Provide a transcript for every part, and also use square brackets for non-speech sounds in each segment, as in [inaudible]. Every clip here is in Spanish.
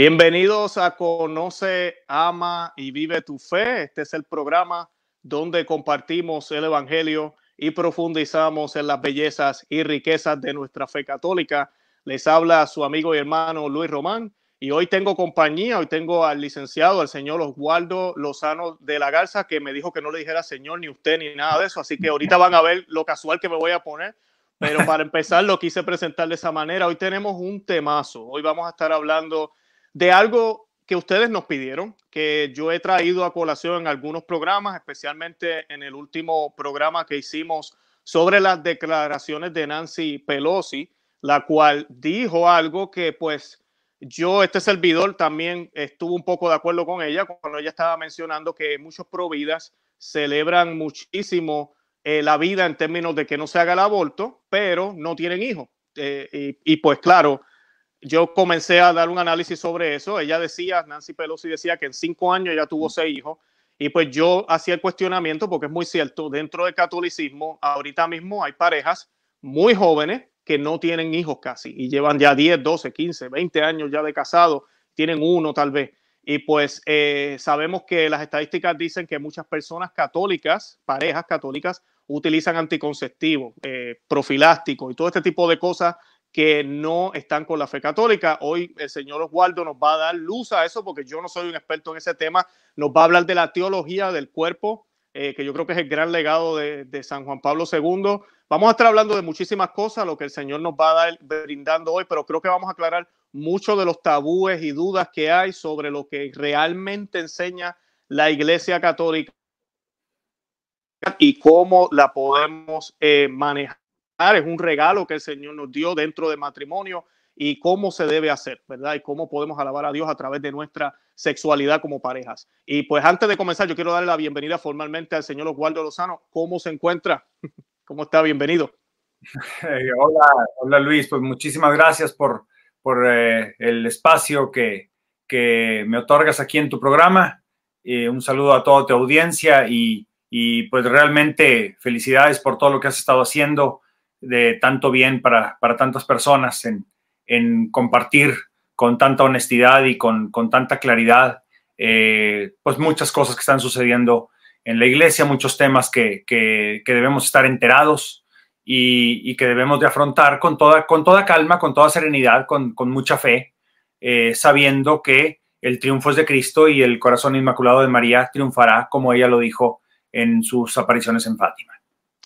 Bienvenidos a Conoce, Ama y Vive tu Fe. Este es el programa donde compartimos el Evangelio y profundizamos en las bellezas y riquezas de nuestra fe católica. Les habla su amigo y hermano Luis Román y hoy tengo compañía, hoy tengo al licenciado, al señor Oswaldo Lozano de la Garza, que me dijo que no le dijera señor ni usted ni nada de eso, así que ahorita van a ver lo casual que me voy a poner, pero para empezar lo quise presentar de esa manera. Hoy tenemos un temazo, hoy vamos a estar hablando de algo que ustedes nos pidieron, que yo he traído a colación en algunos programas, especialmente en el último programa que hicimos sobre las declaraciones de Nancy Pelosi, la cual dijo algo que pues yo, este servidor, también estuvo un poco de acuerdo con ella cuando ella estaba mencionando que muchos providas celebran muchísimo eh, la vida en términos de que no se haga el aborto, pero no tienen hijos. Eh, y, y, pues claro, yo comencé a dar un análisis sobre eso. Ella decía, Nancy Pelosi decía que en cinco años ya tuvo seis hijos. Y pues yo hacía el cuestionamiento porque es muy cierto, dentro del catolicismo, ahorita mismo hay parejas muy jóvenes que no tienen hijos casi y llevan ya 10, 12, 15, 20 años ya de casado, tienen uno tal vez. Y pues eh, sabemos que las estadísticas dicen que muchas personas católicas, parejas católicas, utilizan anticonceptivos, eh, profilácticos y todo este tipo de cosas que no están con la fe católica. Hoy el señor Oswaldo nos va a dar luz a eso porque yo no soy un experto en ese tema. Nos va a hablar de la teología del cuerpo, eh, que yo creo que es el gran legado de, de, San Juan Pablo II. Vamos a estar hablando de muchísimas cosas, lo que el Señor nos va a dar brindando hoy, pero creo que vamos a aclarar muchos de los tabúes y dudas que hay sobre lo que realmente enseña la Iglesia Católica y cómo la podemos eh, manejar es un regalo que el Señor nos dio dentro del matrimonio y cómo se debe hacer, ¿verdad? Y cómo podemos alabar a Dios a través de nuestra sexualidad como parejas. Y pues antes de comenzar, yo quiero darle la bienvenida formalmente al señor Oswaldo Lozano. ¿Cómo se encuentra? [laughs] ¿Cómo está? Bienvenido. hola, hola Luis, pues muchísimas gracias por, por eh, el espacio que, que, me otorgas aquí en tu programa. Eh, un saludo a toda tu audiencia y, y pues realmente felicidades por todo lo que has estado haciendo de tanto bien para, para tantas personas en, en, compartir con tanta honestidad y con, con tanta claridad, eh, pues muchas cosas que están sucediendo en la iglesia, muchos temas que, que, que debemos estar enterados y, y, que debemos de afrontar con toda, con toda calma, con toda serenidad, con, con mucha fe, eh, sabiendo que el triunfo es de Cristo y el corazón inmaculado de María triunfará, como ella lo dijo en sus apariciones en Fátima.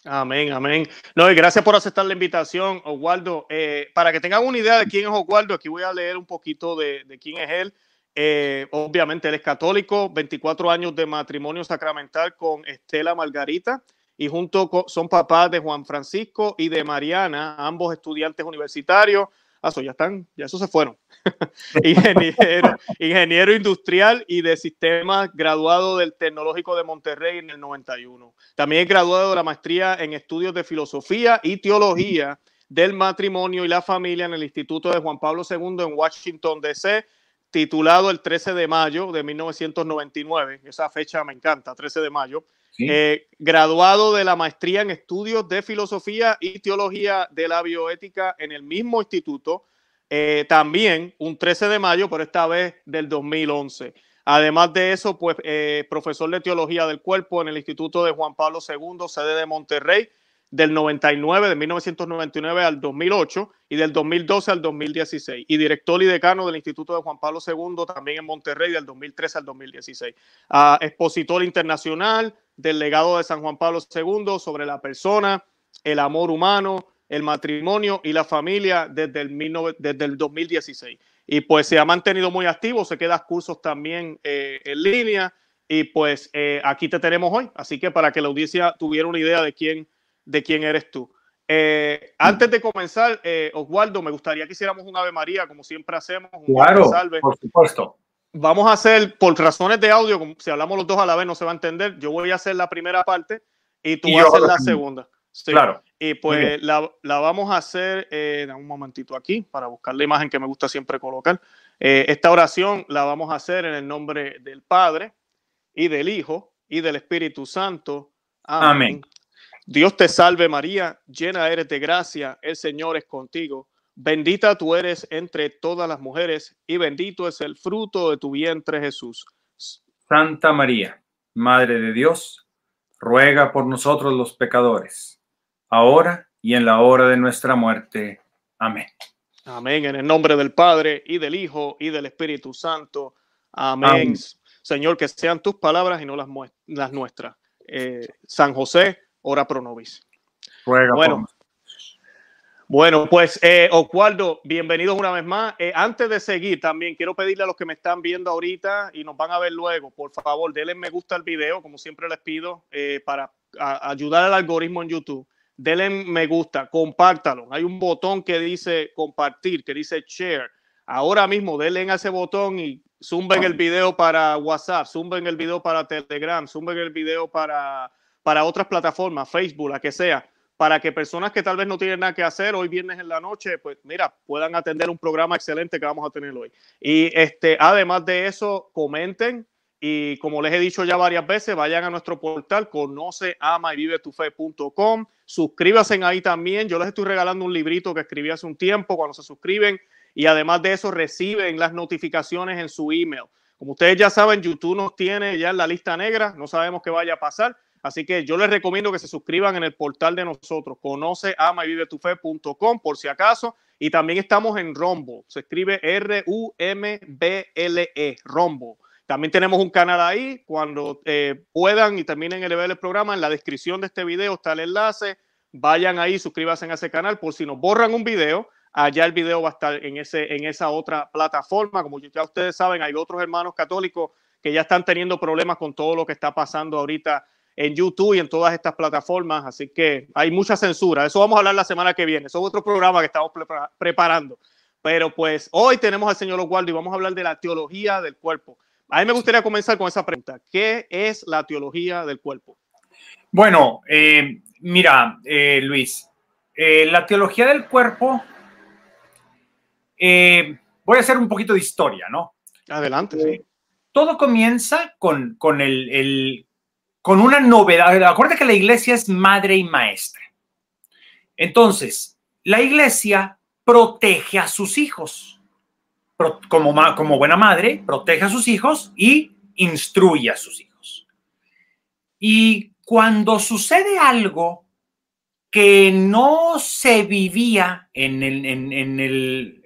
Amén, amén. No, y gracias por aceptar la invitación, Oswaldo. Eh, para que tengan una idea de quién es Oswaldo, aquí voy a leer un poquito de, quién es él. Eh, obviamente él es católico, 24 años de matrimonio sacramental con Estela Margarita y junto son papás de Juan Francisco y de Mariana, ambos estudiantes universitarios. Ah, ya están, ya eso se fueron. [laughs] ingeniero, ingeniero industrial y de sistemas, graduado del Tecnológico de Monterrey en el 91. También es graduado de la maestría en estudios de filosofía y teología del matrimonio y la familia en el Instituto de Juan Pablo II en Washington, D.C., titulado el 13 de mayo de 1999. Esa fecha me encanta, 13 de mayo. Eh, graduado de la maestría en estudios de filosofía y teología de la bioética en el mismo instituto, eh, también un 13 de mayo, pero esta vez del 2011. Además de eso, pues eh, profesor de teología del cuerpo en el Instituto de Juan Pablo II, sede de Monterrey, del 99, de 1999 al 2008 y del 2012 al 2016. Y director y decano del Instituto de Juan Pablo II, también en Monterrey, del 2013 al 2016. Uh, expositor internacional del legado de San Juan Pablo II sobre la persona, el amor humano, el matrimonio y la familia desde el, desde el 2016. Y pues se ha mantenido muy activo, se queda cursos también eh, en línea. Y pues eh, aquí te tenemos hoy. Así que para que la audiencia tuviera una idea de quién de quién eres tú. Eh, antes de comenzar, Oswaldo, me gustaría que hiciéramos un Ave María, como siempre hacemos. Un claro, salve. por supuesto. Vamos a hacer, por razones de audio, si hablamos los dos a la vez no se va a entender, yo voy a hacer la primera parte y tú y vas a hacer la segunda. Sí. Claro. Y pues la, la, vamos a hacer, eh, un momentito aquí, para buscar la imagen que me gusta siempre colocar. Eh, esta oración la vamos a hacer en el nombre del Padre y del Hijo y del Espíritu Santo. Amén. Amén. Dios te salve María, llena eres de gracia, el Señor es contigo. Bendita tú eres entre todas las mujeres y bendito es el fruto de tu vientre Jesús. Santa María, Madre de Dios, ruega por nosotros los pecadores, ahora y en la hora de nuestra muerte. Amén. Amén. En el nombre del Padre y del Hijo y del Espíritu Santo. Amén. Señor, que sean tus palabras y no las, las nuestras. Eh, San José, ora pro nobis. Ruega bueno, bueno, pues eh, Oswaldo, bienvenidos una vez más. Eh, antes de seguir, también quiero pedirle a los que me están viendo ahorita y nos van a ver luego, por favor, denle me gusta al video, como siempre les pido, eh, para ayudar al algoritmo en YouTube. Denle me gusta, compártalo. Hay un botón que dice compartir, que dice share. Ahora mismo denle a ese botón y zumben el video para WhatsApp, zumben el video para Telegram, zumben el video para, para otras plataformas, Facebook, la que sea para que personas que tal vez no tienen nada que hacer hoy viernes en la noche, pues mira, puedan atender un programa excelente que vamos a tener hoy. Y este, además de eso, comenten y como les he dicho ya varias veces, vayan a nuestro portal conoce, ama y vive tu fe.com. Suscríbanse ahí también. Yo les estoy regalando un librito que escribí hace un tiempo cuando se suscriben y además de eso reciben las notificaciones en su email. Como ustedes ya saben, YouTube nos tiene ya en la lista negra, no sabemos qué vaya a pasar, Así que yo les recomiendo que se suscriban en el portal de nosotros, conoce, ama y vive tu fe.com por si acaso. Y también estamos en Rombo, se escribe R-U-M-B-L-E, Rombo. También tenemos un canal ahí, cuando eh, puedan y terminen el ver el programa, en la descripción de este video está el enlace, vayan ahí, suscríbanse a ese canal por si nos borran un video, allá el video va a estar en, ese, en esa otra plataforma. Como ya ustedes saben, hay otros hermanos católicos que ya están teniendo problemas con todo lo que está pasando ahorita en YouTube y en todas estas plataformas, así que hay mucha censura. Eso vamos a hablar la semana que viene. Eso es otro programa que estamos preparando. Pero pues hoy tenemos al señor Oswaldo y vamos a hablar de la teología del cuerpo. A mí me gustaría comenzar con esa pregunta. ¿Qué es la teología del cuerpo? Bueno, eh, mira, eh, Luis, eh, la teología del cuerpo, voy a hacer un poquito de historia, ¿no? Adelante, sí. Todo comienza con, con el, con una novedad. Acuérdate que la iglesia es madre y maestra. Entonces, la iglesia protege a sus hijos. Como, buena madre, protege a sus hijos y instruye a sus hijos. Y cuando sucede algo que no se vivía en el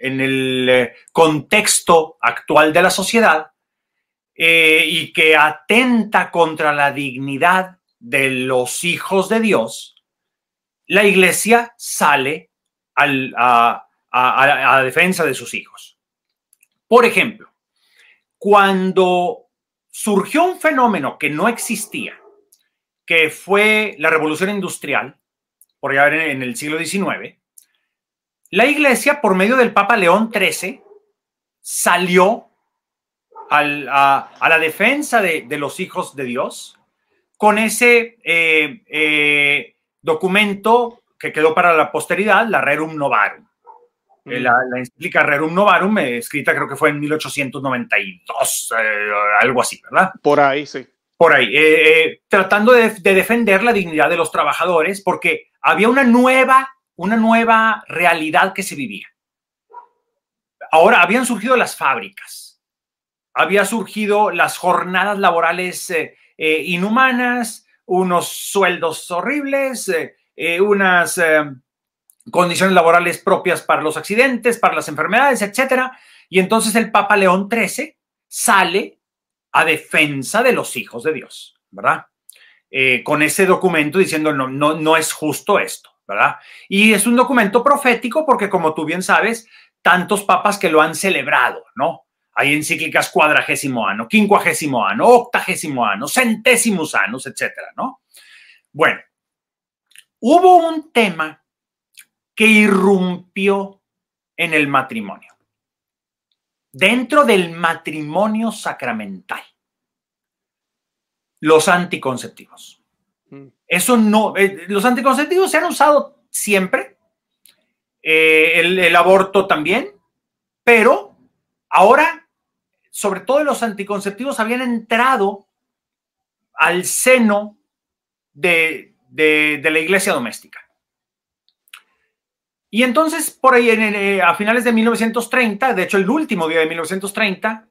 eh, contexto actual de la sociedad, eh, y que atenta contra la dignidad de los hijos de Dios, la iglesia sale a, a defensa de sus hijos. Por ejemplo, cuando surgió un fenómeno que no existía, que fue la revolución industrial, por allá en el siglo XIX, la iglesia, por medio del Papa León XIII, salió a, la defensa de, los hijos de Dios con ese eh, eh, documento que quedó para la posteridad, la Rerum Novarum. Eh, mm. La, la encíclica Rerum Novarum, escrita creo que fue en 1892, algo así, ¿verdad? Por ahí, sí. Por ahí, tratando de, de, defender la dignidad de los trabajadores, porque había una nueva, una nueva realidad que se vivía. Ahora habían surgido las fábricas, había surgido las jornadas laborales eh, eh, inhumanas, unos sueldos horribles, eh, unas condiciones laborales propias para los accidentes, para las enfermedades, etc. Y entonces el Papa León XIII sale a defensa de los hijos de Dios, ¿verdad? con ese documento diciendo no, no, no es justo esto, ¿verdad? Y es un documento profético porque, como tú bien sabes, tantos papas que lo han celebrado, ¿no? Hay encíclicas cuadragésimo ano, quincuagésimo ano, octagésimo ano, centésimos anos, etcétera, ¿no? Bueno, hubo un tema que irrumpió en el matrimonio, dentro del matrimonio sacramental, los anticonceptivos. Mm. Eso no, eh, los anticonceptivos se han usado siempre, eh, el aborto también, pero ahora sobre todo los anticonceptivos, habían entrado al seno de, la iglesia doméstica. Y entonces, por ahí, eh, a finales de 1930, de hecho, el último día de 1930,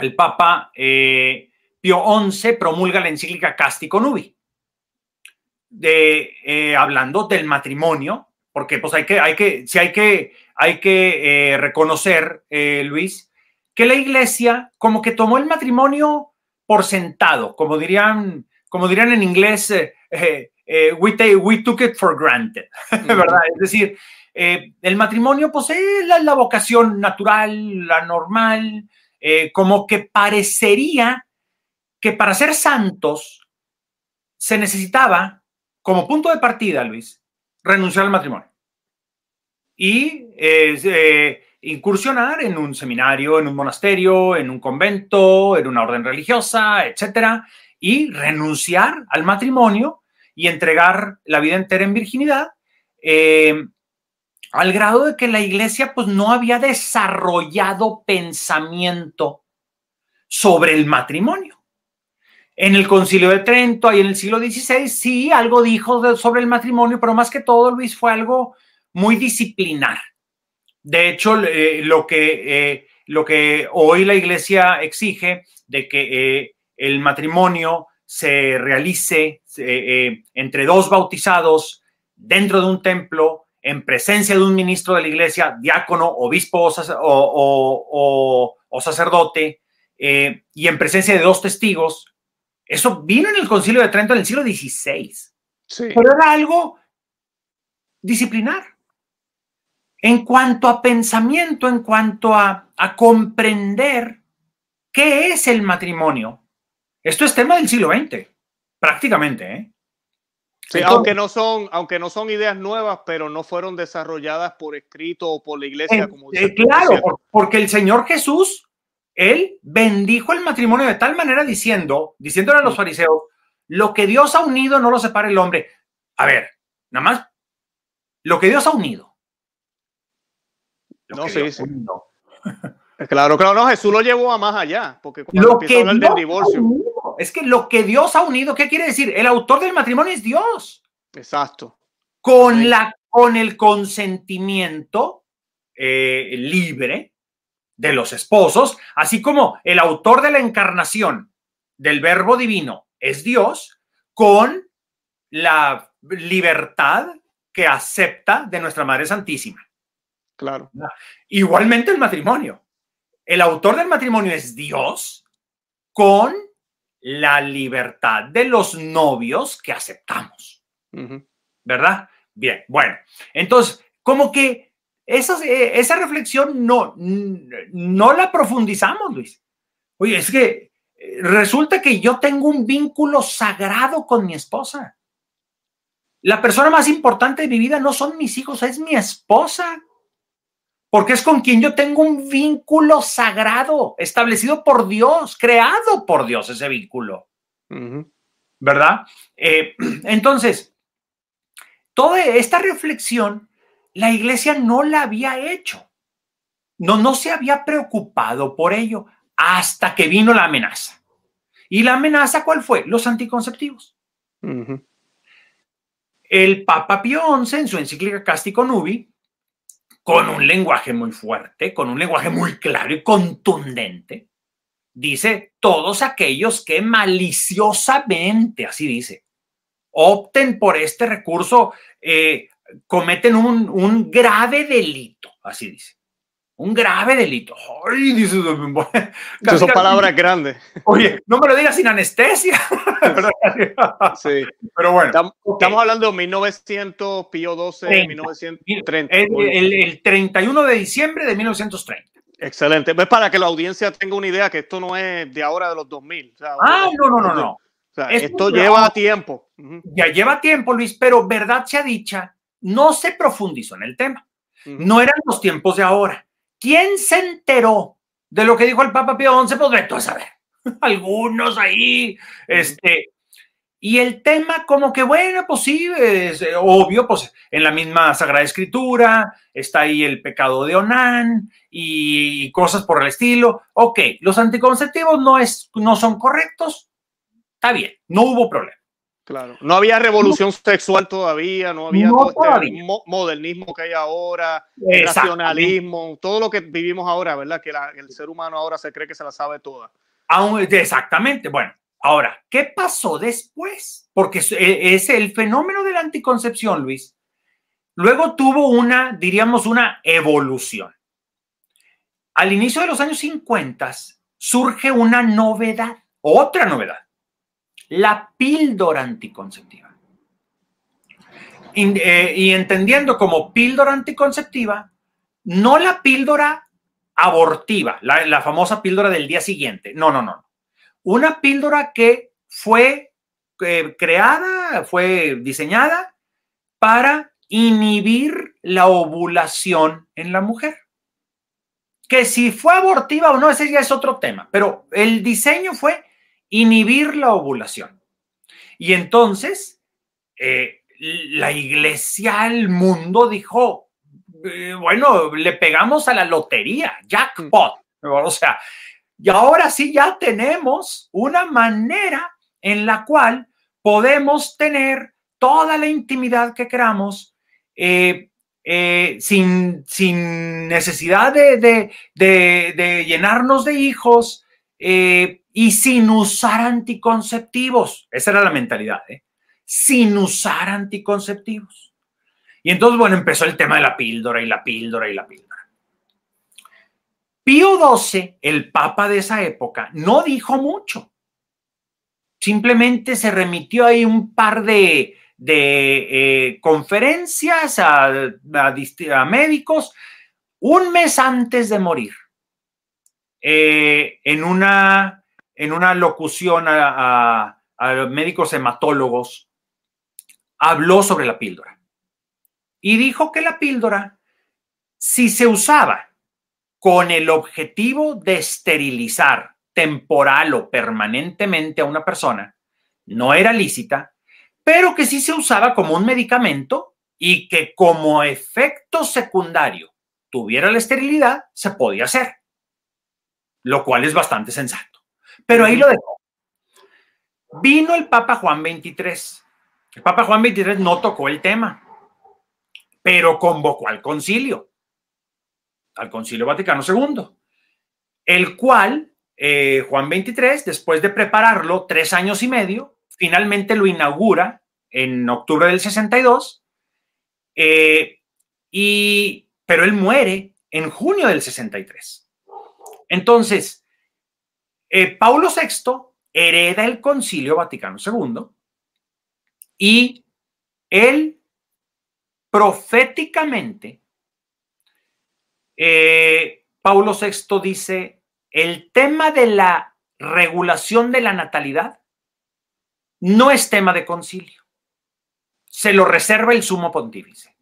el Papa eh, Pío XI promulga la encíclica Casti Nubi, de, eh, hablando del matrimonio, porque pues hay que, hay que, si hay que, hay que reconocer, Luis, que la iglesia como que tomó el matrimonio por sentado, como dirían, como dirían en inglés, we, we, took it for granted, [laughs] ¿verdad? Es decir, eh, el matrimonio posee pues, la, vocación natural, la normal, eh, como que parecería que para ser santos se necesitaba, como punto de partida, Luis, renunciar al matrimonio y eh, incursionar en un seminario, en un monasterio, en un convento, en una orden religiosa, etcétera, y renunciar al matrimonio y entregar la vida entera en virginidad al grado de que la iglesia pues no había desarrollado pensamiento sobre el matrimonio. En el concilio de Trento, ahí en el siglo XVI, sí, algo dijo sobre el matrimonio, pero más que todo, Luis, fue algo muy disciplinar. De hecho, eh, lo, que, eh, lo que hoy la iglesia exige de que eh, el matrimonio se realice entre dos bautizados dentro de un templo en presencia de un ministro de la iglesia, diácono, obispo o, sacerdote, eh, y en presencia de dos testigos, eso vino en el concilio de Trento en el siglo XVI. Pero era algo disciplinar. En cuanto a pensamiento, en cuanto a, a comprender qué es el matrimonio, esto es tema del siglo XX, prácticamente. ¿eh? Sí, aunque no son, aunque no son ideas nuevas, pero no fueron desarrolladas por escrito o por la iglesia, eh, como eh, Claro, porque el Señor Jesús, él bendijo el matrimonio de tal manera diciendo, diciéndole a los fariseos, lo que Dios ha unido no lo separa el hombre. A ver, nada más, lo que Dios ha unido. No, sí, sí. [laughs] Claro, claro, no, Jesús lo llevó a más allá, porque cuando lo a hablar del divorcio. Es que lo que Dios ha unido, ¿qué quiere decir? El autor del matrimonio es Dios. Exacto. Con, la, con el consentimiento eh, libre de los esposos, así como el autor de la encarnación del verbo divino es Dios, con la libertad que acepta de nuestra Madre Santísima. Claro. Igualmente el matrimonio. El autor del matrimonio es Dios con la libertad de los novios que aceptamos. ¿Verdad? Bien, bueno, entonces, como que esa, eh, esa reflexión no, no la profundizamos, Luis. Oye, es que eh, resulta que yo tengo un vínculo sagrado con mi esposa. La persona más importante de mi vida no son mis hijos, es mi esposa porque es con quien yo tengo un vínculo sagrado, establecido por Dios, creado por Dios ese vínculo. ¿Verdad? Eh, [clears throat] entonces, toda esta reflexión, la iglesia no la había hecho. No, no se había preocupado por ello hasta que vino la amenaza. ¿Y la amenaza cuál fue? Los anticonceptivos. El Papa Pío XI, en su encíclica Cástico Nubi, con un lenguaje muy fuerte, con un lenguaje muy claro y contundente, dice, todos aquellos que maliciosamente, así dice, opten por este recurso, eh, cometen un, un grave delito, así dice un grave delito. Ay, dice, son palabras grandes. Oye, no me lo digas sin anestesia. [laughs] sí. Pero bueno. Estamos, hablando de 1900, Pío 12, 1930. El, el, 31 de diciembre de 1930. Excelente. Pues para que la audiencia tenga una idea que esto no es de ahora de los 2000. ah, no, no, no, no. O sea, esto lleva tiempo. Ya lleva tiempo, Luis, pero verdad sea dicha, no se profundizó en el tema. No eran los tiempos de ahora. ¿Quién se enteró de lo que dijo el Papa Pío XI? Pues veto a saber. [laughs] Algunos ahí, este, y el tema como que, bueno, pues sí, es eh, obvio, pues en la misma Sagrada Escritura está ahí el pecado de Onán y, cosas por el estilo. Ok, los anticonceptivos no, es, no son correctos. Está bien, no hubo problema. Claro, no había revolución sexual todavía, no había todo este modernismo que hay ahora, el nacionalismo, todo lo que vivimos ahora, ¿verdad? Que el ser humano ahora se cree que se la sabe toda. exactamente, bueno, ahora, ¿qué pasó después? Porque es el fenómeno de la anticoncepción, Luis. Luego tuvo una, diríamos, una evolución. Al inicio de los años 50 surge una novedad, otra novedad la píldora anticonceptiva. Eh, y entendiendo como píldora anticonceptiva, no la píldora abortiva, la, famosa píldora del día siguiente. No, no, no. Una píldora que fue eh, creada, fue diseñada para inhibir la ovulación en la mujer. Que si fue abortiva o no, ese ya es otro tema, pero el diseño fue inhibir la ovulación. Y entonces, eh, la iglesia, el mundo dijo, eh, bueno, le pegamos a la lotería, jackpot. O sea, y ahora sí ya tenemos una manera en la cual podemos tener toda la intimidad que queramos eh, sin, sin, necesidad de, de, llenarnos de hijos, y sin usar anticonceptivos. Esa era la mentalidad, ¿eh? Sin usar anticonceptivos. Y entonces, bueno, empezó el tema de la píldora y la píldora y la píldora. Pío XII, el papa de esa época, no dijo mucho. Simplemente se remitió ahí un par de, eh, conferencias a, a médicos un mes antes de morir. Eh, en una en una locución a, médicos hematólogos, habló sobre la píldora y dijo que la píldora, si se usaba con el objetivo de esterilizar temporal o permanentemente a una persona, no era lícita, pero que sí se usaba como un medicamento y que como efecto secundario tuviera la esterilidad, se podía hacer, lo cual es bastante sensato. Pero ahí lo dejó. Vino el Papa Juan 23. El Papa Juan 23 no tocó el tema, pero convocó al concilio, al concilio Vaticano II, el cual eh, Juan 23, después de prepararlo tres años y medio, finalmente lo inaugura en octubre del 62, eh, y, pero él muere en junio del 63. Entonces, eh, Paulo VI hereda el Concilio Vaticano II y él proféticamente, eh, Paulo VI dice, el tema de la regulación de la natalidad no es tema de concilio, se lo reserva el sumo pontífice.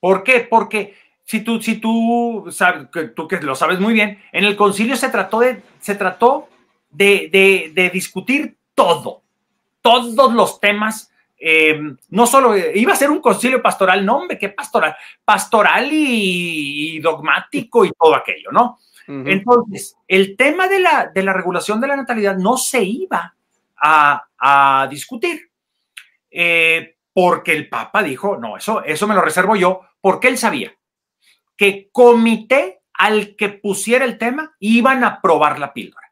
¿Por qué? Porque si tú, si tú, sabes, tú que lo sabes muy bien, en el concilio se trató de, se trató de, discutir todo, todos los temas. Eh, no solo iba a ser un concilio pastoral, no, hombre, qué pastoral, pastoral y, dogmático y todo aquello, ¿no? Entonces, el tema de la, de la, regulación de la natalidad no se iba a, discutir, eh, porque el Papa dijo, no, eso, eso me lo reservo yo, porque él sabía que comité al que pusiera el tema iban a probar la píldora.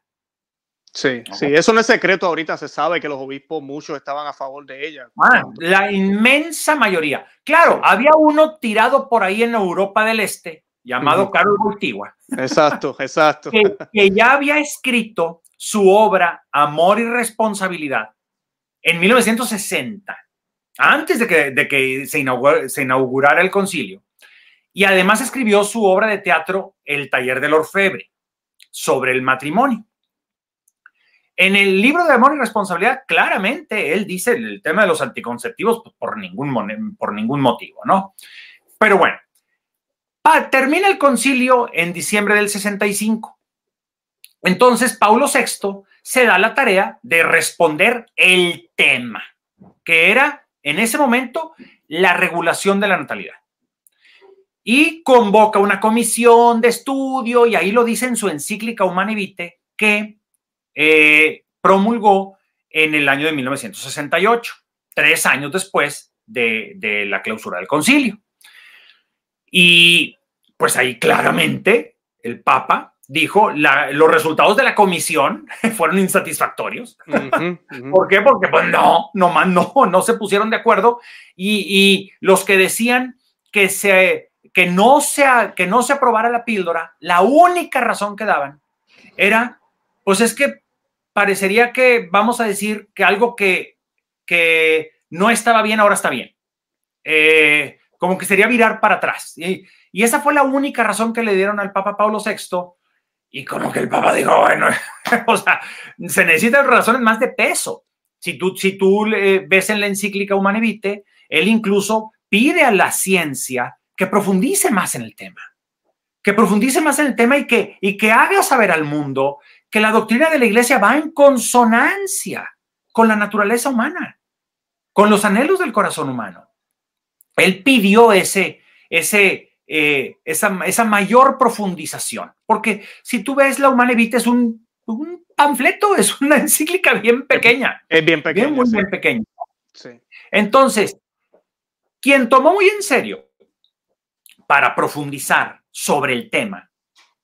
Sí, sí, eso no es secreto, ahorita se sabe que los obispos muchos estaban a favor de ella. Ah, la inmensa mayoría. Claro, había uno tirado por ahí en Europa del Este, llamado Carlos Bultigua. Exacto, [laughs] exacto. Que, ya había escrito su obra Amor y Responsabilidad en 1960, antes de que, de que se, se inaugurara el concilio. Y además escribió su obra de teatro El taller del orfebre sobre el matrimonio. En el libro de Amor y Responsabilidad, claramente él dice el tema de los anticonceptivos por ningún, por ningún motivo, ¿no? Pero bueno, termina el concilio en diciembre del 65. Entonces, Paulo VI se da la tarea de responder el tema, que era en ese momento la regulación de la natalidad y convoca una comisión de estudio, y ahí lo dice en su encíclica Humane Vitae, que eh, promulgó en el año de 1968, tres años después de, de la clausura del concilio. Y pues ahí claramente el Papa dijo, los resultados de la comisión [laughs] fueron insatisfactorios. ¿Por qué? Porque pues no, no, no, no se pusieron de acuerdo y, y los que decían que, se, que, no se, que no se aprobara la píldora, la única razón que daban era, pues es que parecería que vamos a decir que algo que, que no estaba bien ahora está bien. Eh, como que sería virar para atrás. Y, y esa fue la única razón que le dieron al Papa Pablo VI y como que el Papa dijo, bueno, [laughs] o sea, se necesitan razones más de peso. Si tú, si tú ves en la encíclica Humane Vitae, él incluso pide a la ciencia que profundice más en el tema, que profundice más en el tema y que, y que haga saber al mundo que la doctrina de la iglesia va en consonancia con la naturaleza humana, con los anhelos del corazón humano. Él pidió ese, ese, eh, esa, esa, mayor profundización. Porque si tú ves la Humana Vitae es un, un, panfleto, [laughs] es una encíclica bien pequeña. Es bien pequeña. Bien, muy bien pequeña. Sí. Entonces, quien tomó muy en serio para profundizar sobre el tema,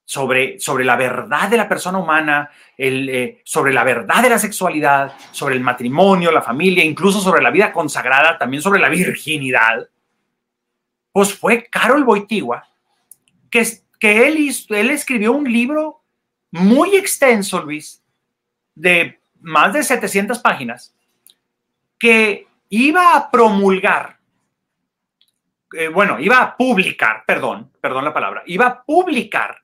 sobre, sobre la verdad de la persona humana, eh, sobre la verdad de la sexualidad, sobre el matrimonio, la familia, incluso sobre la vida consagrada, también sobre la virginidad, pues fue Carol Boitigua, que, que él, él escribió un libro muy extenso, Luis, de más de 700 páginas, que iba a promulgar, eh, bueno, iba a publicar, perdón, perdón la palabra, iba a publicar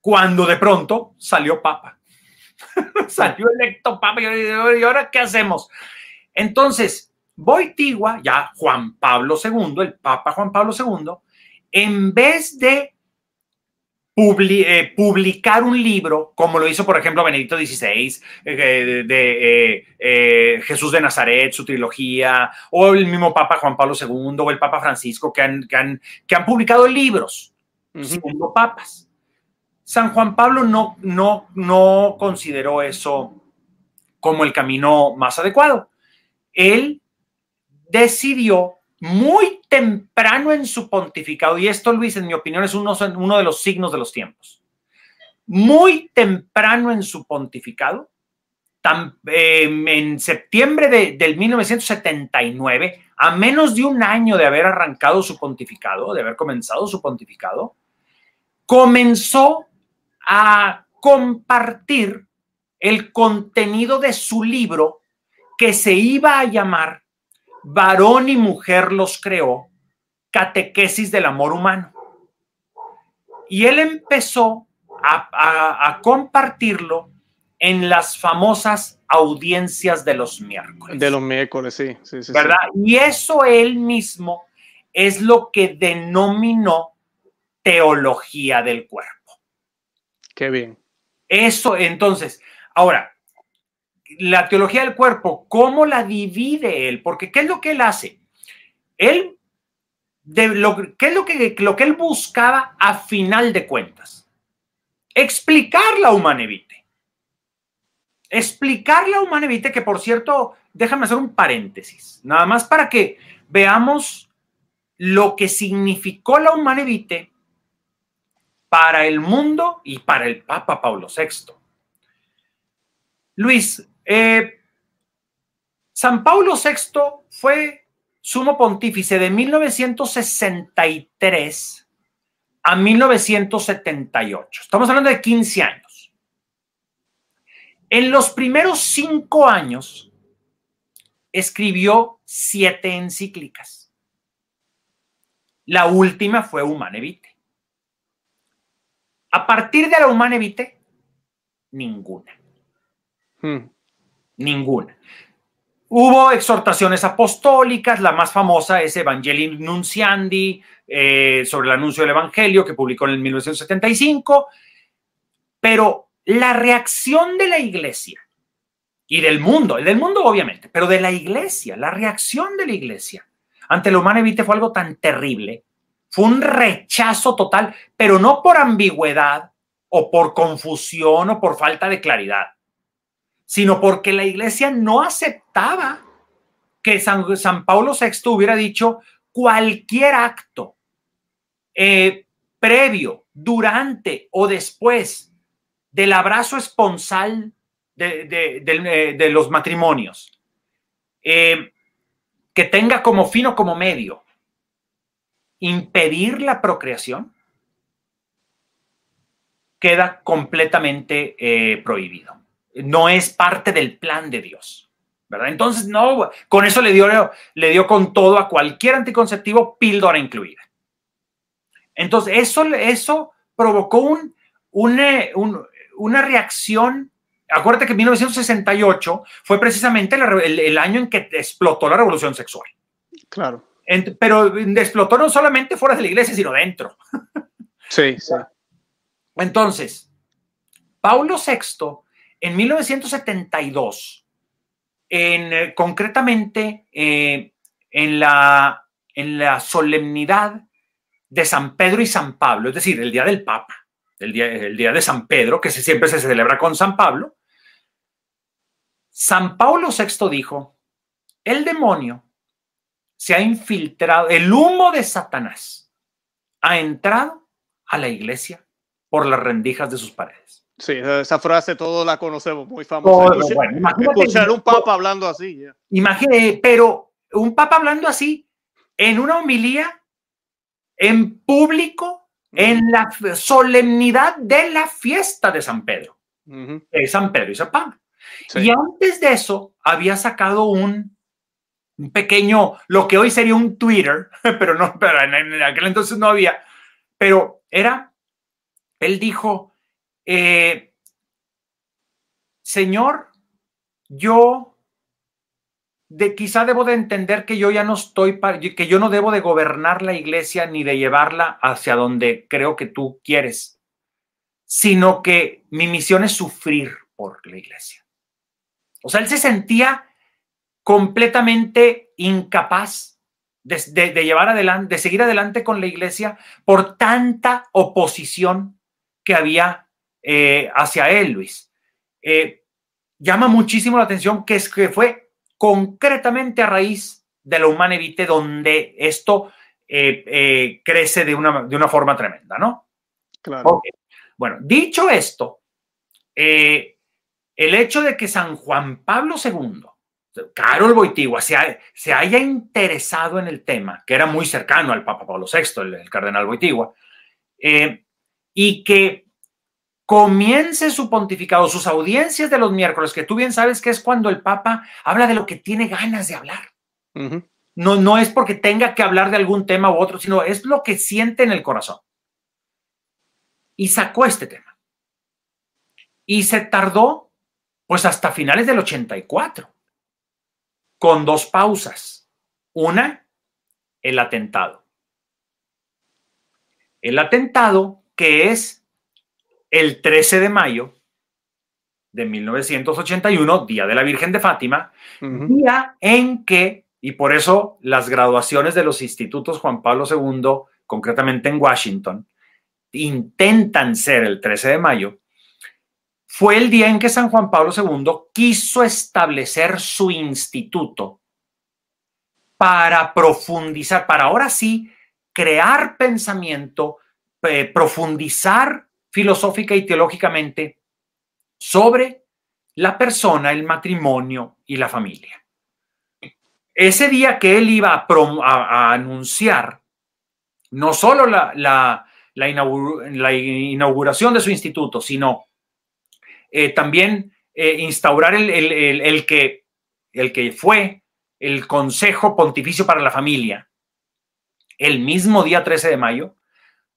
cuando de pronto salió Papa. [laughs] salió electo Papa y ahora qué hacemos. Entonces, Boitigua, ya Juan Pablo II, el Papa Juan Pablo II, en vez de eh, publicar un libro, como lo hizo, por ejemplo, Benedicto XVI, eh, de, eh, Jesús de Nazaret, su trilogía, o el mismo Papa Juan Pablo II, o el Papa Francisco, que han, que han, publicado libros, siendo papas. San Juan Pablo no, no, no consideró eso como el camino más adecuado. Él decidió muy temprano en su pontificado, y esto Luis, en mi opinión, es uno, de los signos de los tiempos, muy temprano en su pontificado, em, en septiembre de, del 1979, a menos de un año de haber arrancado su pontificado, de haber comenzado su pontificado, comenzó a compartir el contenido de su libro que se iba a llamar varón y mujer los creó, catequesis del amor humano. Y él empezó a, compartirlo en las famosas audiencias de los miércoles. De los miércoles, sí. sí, sí ¿Verdad? Y eso él mismo es lo que denominó teología del cuerpo. Qué bien. Eso, entonces, ahora, la teología del cuerpo, ¿cómo la divide él? Porque ¿qué es lo que él hace? Él, de lo, ¿qué es lo que, lo que él buscaba a final de cuentas? Explicar la humanevite. Explicar la humanevite, que por cierto, déjame hacer un paréntesis, nada más para que veamos lo que significó la humanevite para el mundo y para el Papa Pablo VI. Luis, eh, San Paulo VI fue sumo pontífice de 1963 a 1978. Estamos hablando de 15 años. En los primeros cinco años escribió siete encíclicas. La última fue Humane Vitae. A partir de la Humane Vitae, ninguna. Hmm. Ninguna. Hubo exhortaciones apostólicas, la más famosa es Evangelii Nunciandi, eh, sobre el anuncio del Evangelio, que publicó en el 1975, pero la reacción de la iglesia y del mundo, del mundo obviamente, pero de la iglesia, la reacción de la iglesia ante la humana evite fue algo tan terrible, fue un rechazo total, pero no por ambigüedad o por confusión o por falta de claridad sino porque la iglesia no aceptaba que San, San Pablo VI hubiera dicho cualquier acto eh, previo, durante o después del abrazo esponsal de, eh, los matrimonios, eh, que tenga como fin o como medio impedir la procreación, queda completamente prohibido. No es parte del plan de Dios. ¿verdad? Entonces, no, con eso le dio, le dio con todo a cualquier anticonceptivo, píldora incluida. Entonces, eso, eso provocó un, una reacción. Acuérdate que 1968 fue precisamente el, año en que explotó la revolución sexual. Claro. pero explotó no solamente fuera de la iglesia, sino dentro. Sí, sí. Entonces, Paulo VI, en 1972, en, eh, concretamente eh, en, la, en la solemnidad de San Pedro y San Pablo, es decir, el día del Papa, el día, el día de San Pedro, que siempre se celebra con San Pablo, San Pablo VI dijo, el demonio se ha infiltrado, el humo de Satanás ha entrado a la iglesia por las rendijas de sus paredes. Sí, esa frase todos la conocemos, muy famosa. escuchar, un papa hablando así. Imagínate, pero un papa hablando así en una homilía, en público, en la solemnidad de la fiesta de San Pedro. San Pedro y San Pablo. Y antes de eso, había sacado un, un, pequeño, lo que hoy sería un Twitter, [laughs] pero no, pero en aquel entonces no había, pero era, él dijo, eh, señor, yo de, quizá debo de entender que yo ya no estoy, que yo no debo de gobernar la iglesia ni de llevarla hacia donde creo que tú quieres, sino que mi misión es sufrir por la iglesia. O sea, él se sentía completamente incapaz de, de, llevar adelante, de seguir adelante con la iglesia por tanta oposición que había eh, hacia él, Luis. Eh, llama muchísimo la atención que, es, que fue concretamente a raíz de la Humana Evite donde esto eh, crece de una, de una, forma tremenda, ¿no? Claro. Bueno, dicho esto, el hecho de que San Juan Pablo II, Carol Boitigua, se, se, haya interesado en el tema, que era muy cercano al Papa Pablo VI, el, el cardenal Boitigua, y que comience su pontificado, sus audiencias de los miércoles, que tú bien sabes que es cuando el Papa habla de lo que tiene ganas de hablar. no, no es porque tenga que hablar de algún tema u otro, sino es lo que siente en el corazón. Y sacó este tema. Y se tardó, pues hasta finales del 84, con dos pausas. Una, el atentado. El atentado que es el 13 de mayo de 1981, Día de la Virgen de Fátima, día en que, y por eso las graduaciones de los institutos Juan Pablo II, concretamente en Washington, intentan ser el 13 de mayo, fue el día en que San Juan Pablo II quiso establecer su instituto para profundizar, para ahora sí crear pensamiento, eh, profundizar filosófica y teológicamente sobre la persona, el matrimonio y la familia. Ese día que él iba a, anunciar no solo la, inauguración de su instituto, sino eh, también eh, instaurar el, que, el que fue el Consejo Pontificio para la Familia el mismo día 13 de mayo,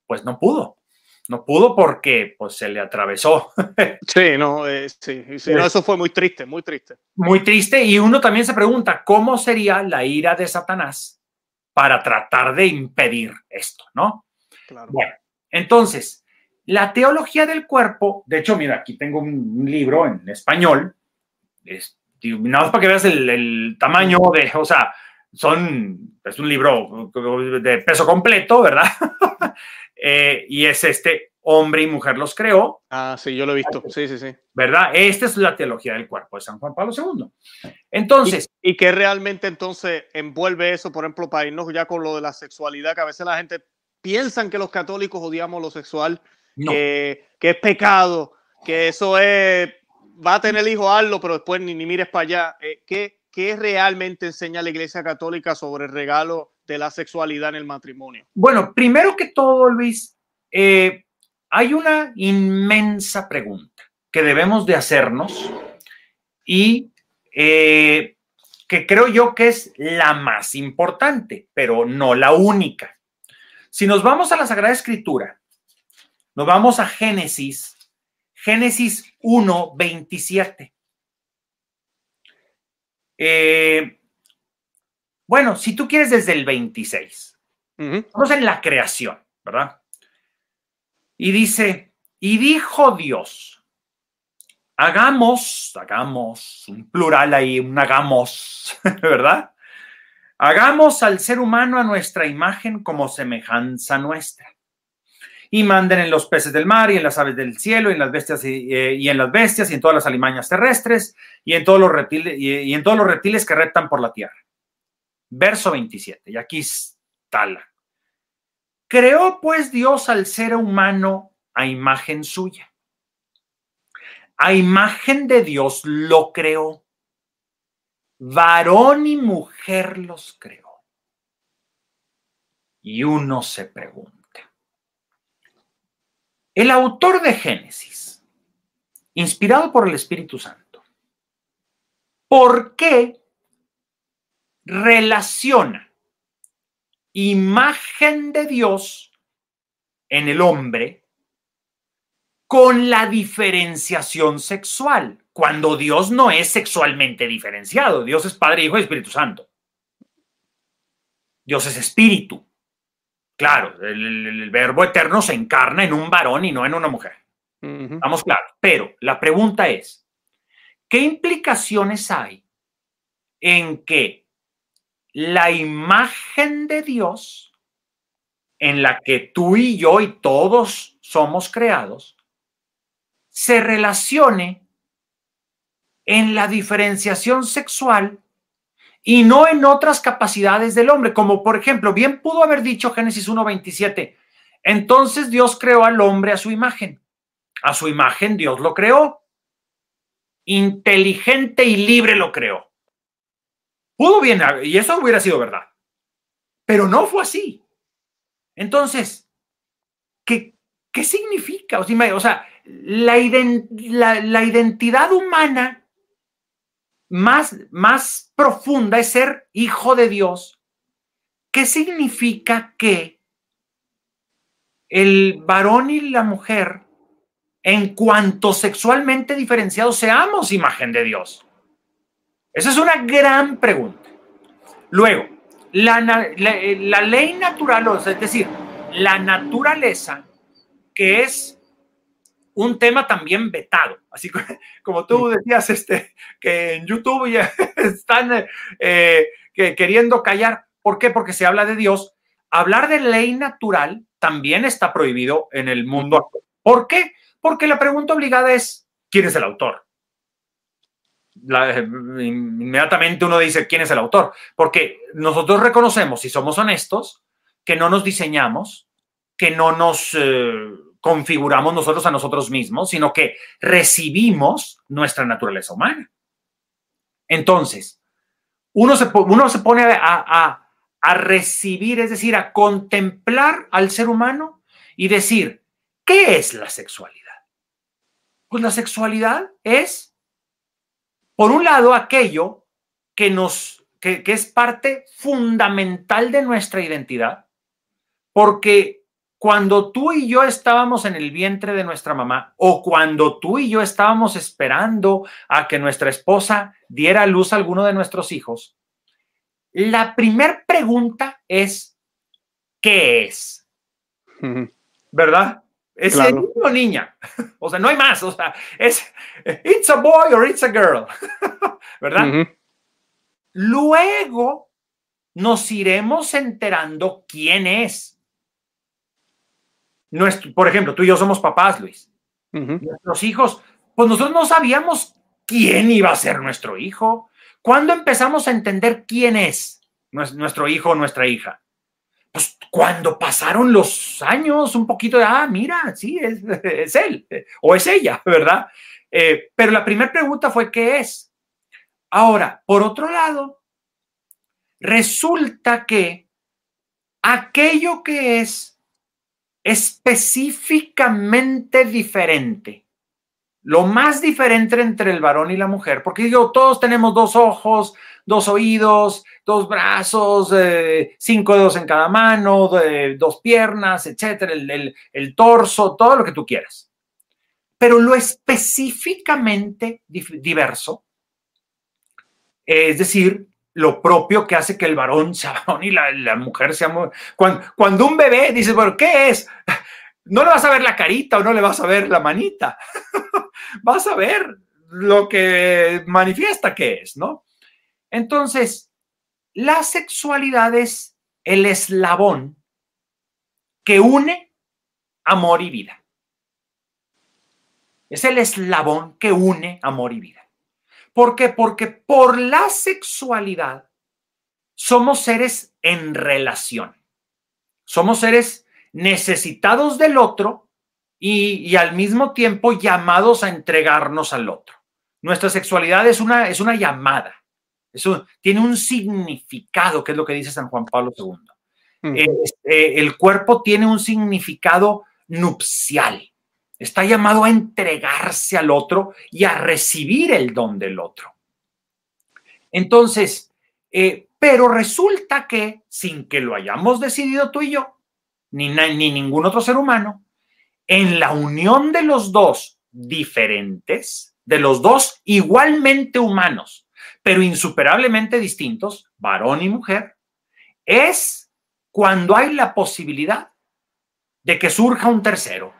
pues no pudo no pudo porque pues se le atravesó. [laughs] Sí, no, eh, sí, eso fue muy triste, muy triste. Muy triste y uno también se pregunta cómo sería la ira de Satanás para tratar de impedir esto, ¿no? Claro. Bueno, entonces, la teología del cuerpo, de hecho, mira, aquí tengo un, libro en español, es, nada más para que veas el, el tamaño de, o sea, son, es un libro de peso completo, ¿verdad? [laughs] Eh, y es este, hombre y mujer los creó. Ah, sí, yo lo he visto. Sí, sí, sí. ¿Verdad? Esta es la teología del cuerpo de San Juan Pablo II. Entonces. ¿Y, qué realmente entonces envuelve eso, por ejemplo, para irnos ya con lo de la sexualidad, que a veces la gente piensa que los católicos odiamos lo sexual, que, es pecado, que eso es, va a tener hijo, hazlo, pero después ni, ni mires para allá. Eh, ¿qué, ¿Qué realmente enseña la Iglesia Católica sobre el regalo de la sexualidad en el matrimonio? Bueno, primero que todo, Luis, eh, hay una inmensa pregunta que debemos de hacernos y eh, que creo yo que es la más importante, pero no la única. Si nos vamos a la Sagrada Escritura, nos vamos a Génesis, Génesis 1, 27. Eh, bueno, si tú quieres desde el 26, vamos en la creación, ¿verdad? Y dice, y dijo Dios, hagamos, hagamos, un plural ahí, un hagamos, [laughs] ¿verdad? Hagamos al ser humano a nuestra imagen como semejanza nuestra. Y manden en los peces del mar y en las aves del cielo y en las bestias y, eh, en las bestias y en todas las alimañas terrestres y en todos los reptiles y, en todos los reptiles que reptan por la tierra. Verso 27. Y aquí está la Creó pues Dios al ser humano a imagen suya. A imagen de Dios lo creó. Varón y mujer los creó. Y uno se pregunta. El autor de Génesis, inspirado por el Espíritu Santo, ¿por qué relaciona imagen de Dios en el hombre con la diferenciación sexual, cuando Dios no es sexualmente diferenciado. Dios es Padre, Hijo y Espíritu Santo. Dios es espíritu. Claro, el, verbo eterno se encarna en un varón y no en una mujer. Vamos claro. Pero la pregunta es, ¿qué implicaciones hay en que la imagen de Dios en la que tú y yo y todos somos creados se relacione en la diferenciación sexual y no en otras capacidades del hombre, como por ejemplo, bien pudo haber dicho Génesis 1.27, entonces Dios creó al hombre a su imagen, a su imagen Dios lo creó, inteligente y libre lo creó. Pudo bien, y eso hubiera sido verdad. Pero no fue así. Entonces, ¿qué, qué significa? O sea, la, la, identidad humana más, más profunda es ser hijo de Dios. ¿Qué significa que el varón y la mujer, en cuanto sexualmente diferenciados, seamos imagen de Dios? Esa es una gran pregunta. Luego, la, ley natural, es decir, la naturaleza, que es un tema también vetado, así [laughs] como tú decías, este, que en YouTube ya [laughs] están eh, queriendo callar. ¿Por qué? Porque se habla de Dios. Hablar de ley natural también está prohibido en el mundo. ¿Por qué? Porque la pregunta obligada es, ¿quién es el autor? Inmediatamente uno dice quién es el autor, porque nosotros reconocemos, si somos honestos, que no nos diseñamos, que no nos eh, configuramos nosotros a nosotros mismos, sino que recibimos nuestra naturaleza humana. Entonces, uno se, uno se pone a, a recibir, es decir, a contemplar al ser humano y decir, ¿qué es la sexualidad? Pues la sexualidad es por un lado, aquello que nos, que, es parte fundamental de nuestra identidad, porque cuando tú y yo estábamos en el vientre de nuestra mamá o cuando tú y yo estábamos esperando a que nuestra esposa diera a luz a alguno de nuestros hijos, la primera pregunta es, ¿qué es? ¿Verdad? Es el niño o niña. [laughs] O sea, no hay más. O sea, es it's a boy or it's a girl. [laughs] ¿Verdad? Luego nos iremos enterando quién es. nuestro, por ejemplo, tú y yo somos papás, Luis. Nuestros hijos, pues nosotros no sabíamos quién iba a ser nuestro hijo. ¿Cuándo empezamos a entender quién es nuestro hijo o nuestra hija? Pues cuando pasaron los años, un poquito de, ah, mira, sí, es, [laughs] es él o es ella, [laughs] ¿verdad? Eh, pero la primera pregunta fue, ¿qué es? Ahora, por otro lado, resulta que aquello que es específicamente diferente, lo más diferente entre el varón y la mujer, porque digo, todos tenemos dos ojos, dos oídos, dos brazos, eh, cinco dedos en cada mano, dos piernas, etcétera, el, torso, todo lo que tú quieras. Pero lo específicamente diverso, es decir, lo propio que hace que el varón [laughs] sea varón y la, mujer sea mujer. Cuando, cuando un bebé dice, bueno, ¿qué es? [laughs] No le vas a ver la carita o no le vas a ver la manita. [laughs] vas a ver lo que manifiesta que es, ¿no? Entonces, la sexualidad es el eslabón que une amor y vida. Es el eslabón que une amor y vida. ¿Por qué? Porque por la sexualidad somos seres en relación. Somos seres necesitados del otro y, al mismo tiempo llamados a entregarnos al otro. Nuestra sexualidad es una, es una llamada. Eso tiene un significado, que es lo que dice San Juan Pablo II. Eh, eh, el cuerpo tiene un significado nupcial. Está llamado a entregarse al otro y a recibir el don del otro. Entonces, eh, pero resulta que sin que lo hayamos decidido tú y yo, ni, ni ningún otro ser humano, en la unión de los dos diferentes, de los dos igualmente humanos, pero insuperablemente distintos, varón y mujer, es cuando hay la posibilidad de que surja un tercero.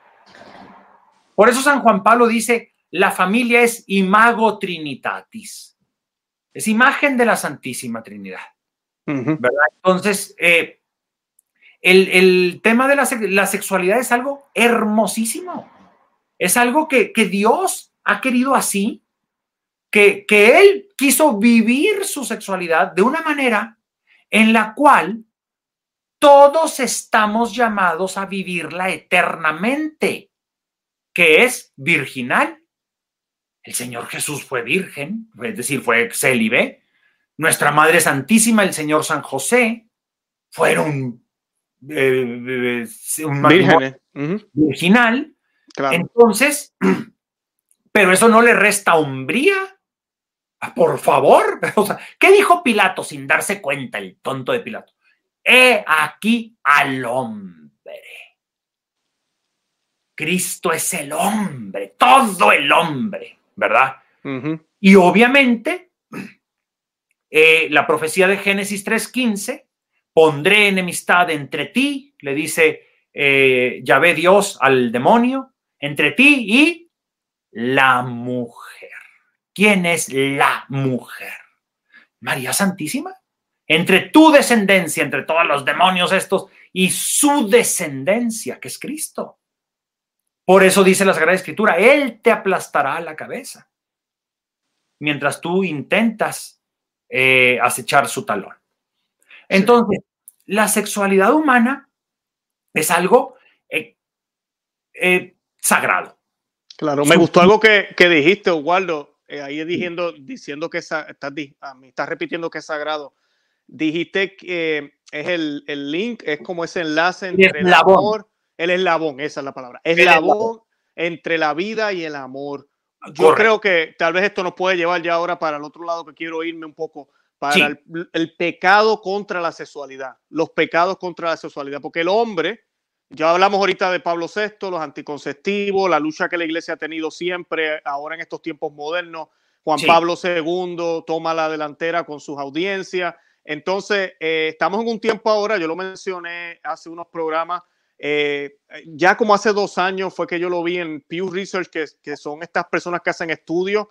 Por eso San Juan Pablo dice, la familia es imago trinitatis, es imagen de la Santísima Trinidad. Entonces, eh, el, tema de la, sexualidad es algo hermosísimo, es algo que, Dios ha querido así, que, que Él quiso vivir su sexualidad de una manera en la cual todos estamos llamados a vivirla eternamente que es virginal. El Señor Jesús fue virgen, es decir, fue célibe. Nuestra Madre Santísima, el Señor San José, fueron eh, un virginal. Entonces, [clears throat] pero eso no le resta hombría. Ah, por favor, [laughs] ¿qué dijo Pilato sin darse cuenta, el tonto de Pilato? He aquí al hombre. Cristo es el hombre, todo el hombre, ¿verdad? Y obviamente, [clears throat] eh, la profecía de Génesis 3.15, pondré enemistad entre ti, le dice eh, Yahvé Dios al demonio, entre ti y la mujer. ¿Quién es la mujer? María Santísima. Entre tu descendencia, entre todos los demonios estos, y su descendencia, que es Cristo. Por eso dice la Sagrada Escritura, Él te aplastará la cabeza mientras tú intentas eh, acechar su talón. Entonces, la sexualidad humana es algo eh, eh, sagrado. Claro, me gustó algo que, dijiste, Waldo, ahí diciendo, diciendo que estás, estás repitiendo que es sagrado. Dijiste que es el, link, es como ese enlace entre el amor el eslabón, esa es la palabra. Eslabón entre la vida y el amor. Yo creo que tal vez esto nos puede llevar ya ahora para el otro lado que quiero irme un poco, para el, pecado contra la sexualidad, los pecados contra la sexualidad, porque el hombre, ya hablamos ahorita de Pablo VI, los anticonceptivos, la lucha que la iglesia ha tenido siempre, ahora en estos tiempos modernos, Juan Pablo II toma la delantera con sus audiencias. Entonces, eh, estamos en un tiempo ahora, yo lo mencioné hace unos programas, eh, ya como hace dos años fue que yo lo vi en Pew Research, que, son estas personas que hacen estudios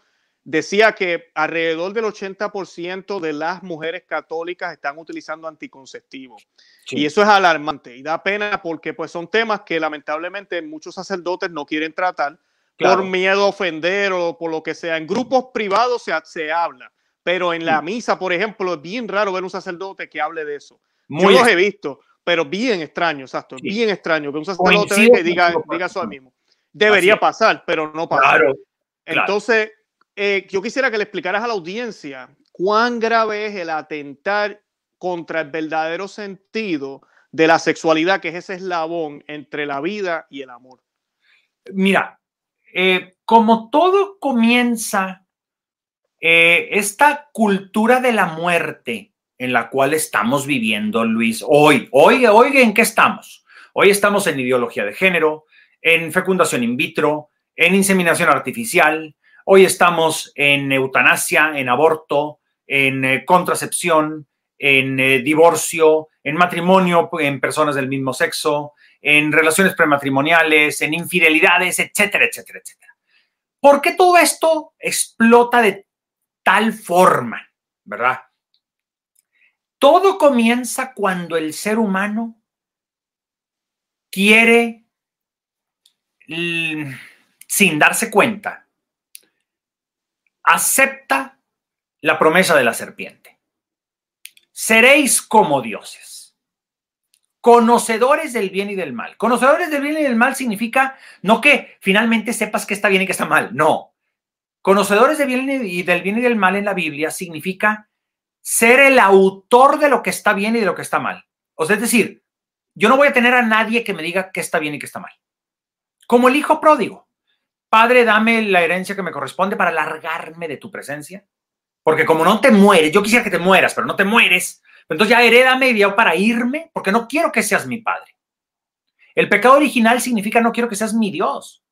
decía que alrededor del 80% de las mujeres católicas están utilizando anticonceptivos. Y eso es alarmante y da pena porque pues son temas que lamentablemente muchos sacerdotes no quieren tratar por miedo a ofender o por lo que sea. En grupos privados se, se habla, pero en la misa, por ejemplo, es bien raro ver un sacerdote que hable de eso. Muy Yo los he visto, pero bien extraño, exacto, bien extraño que un sacerdote que diga, diga eso al mismo. Debería pasar, pero no pasa. Entonces, eh, yo quisiera que le explicaras a la audiencia cuán grave es el atentar contra el verdadero sentido de la sexualidad, que es ese eslabón entre la vida y el amor. Mira, eh, como todo comienza, eh, esta cultura de la muerte en la cual estamos viviendo, Luis, hoy, hoy, hoy, ¿en qué estamos? Hoy estamos en ideología de género, en fecundación in vitro, en inseminación artificial, hoy estamos en eutanasia, en aborto, en eh, contracepción, en eh, divorcio, en matrimonio en personas del mismo sexo, en relaciones prematrimoniales, en infidelidades, etcétera, etcétera, etcétera. ¿Por qué todo esto explota de tal forma? ¿Verdad? Todo comienza cuando el ser humano quiere, sin darse cuenta, acepta la promesa de la serpiente. Seréis como dioses, conocedores del bien y del mal. Conocedores del bien y del mal significa no que finalmente sepas que está bien y que está mal, no. Conocedores del bien y del bien y del mal en la Biblia significa ser el autor de lo que está bien y de lo que está mal. O sea, es decir, yo no voy a tener a nadie que me diga qué está bien y qué está mal. Como el hijo pródigo. Padre, dame la herencia que me corresponde para largarme de tu presencia. Porque como no te mueres, yo quisiera que te mueras, pero no te mueres, entonces ya herédame ya para irme, porque no quiero que seas mi padre. El pecado original significa no quiero que seas mi Dios.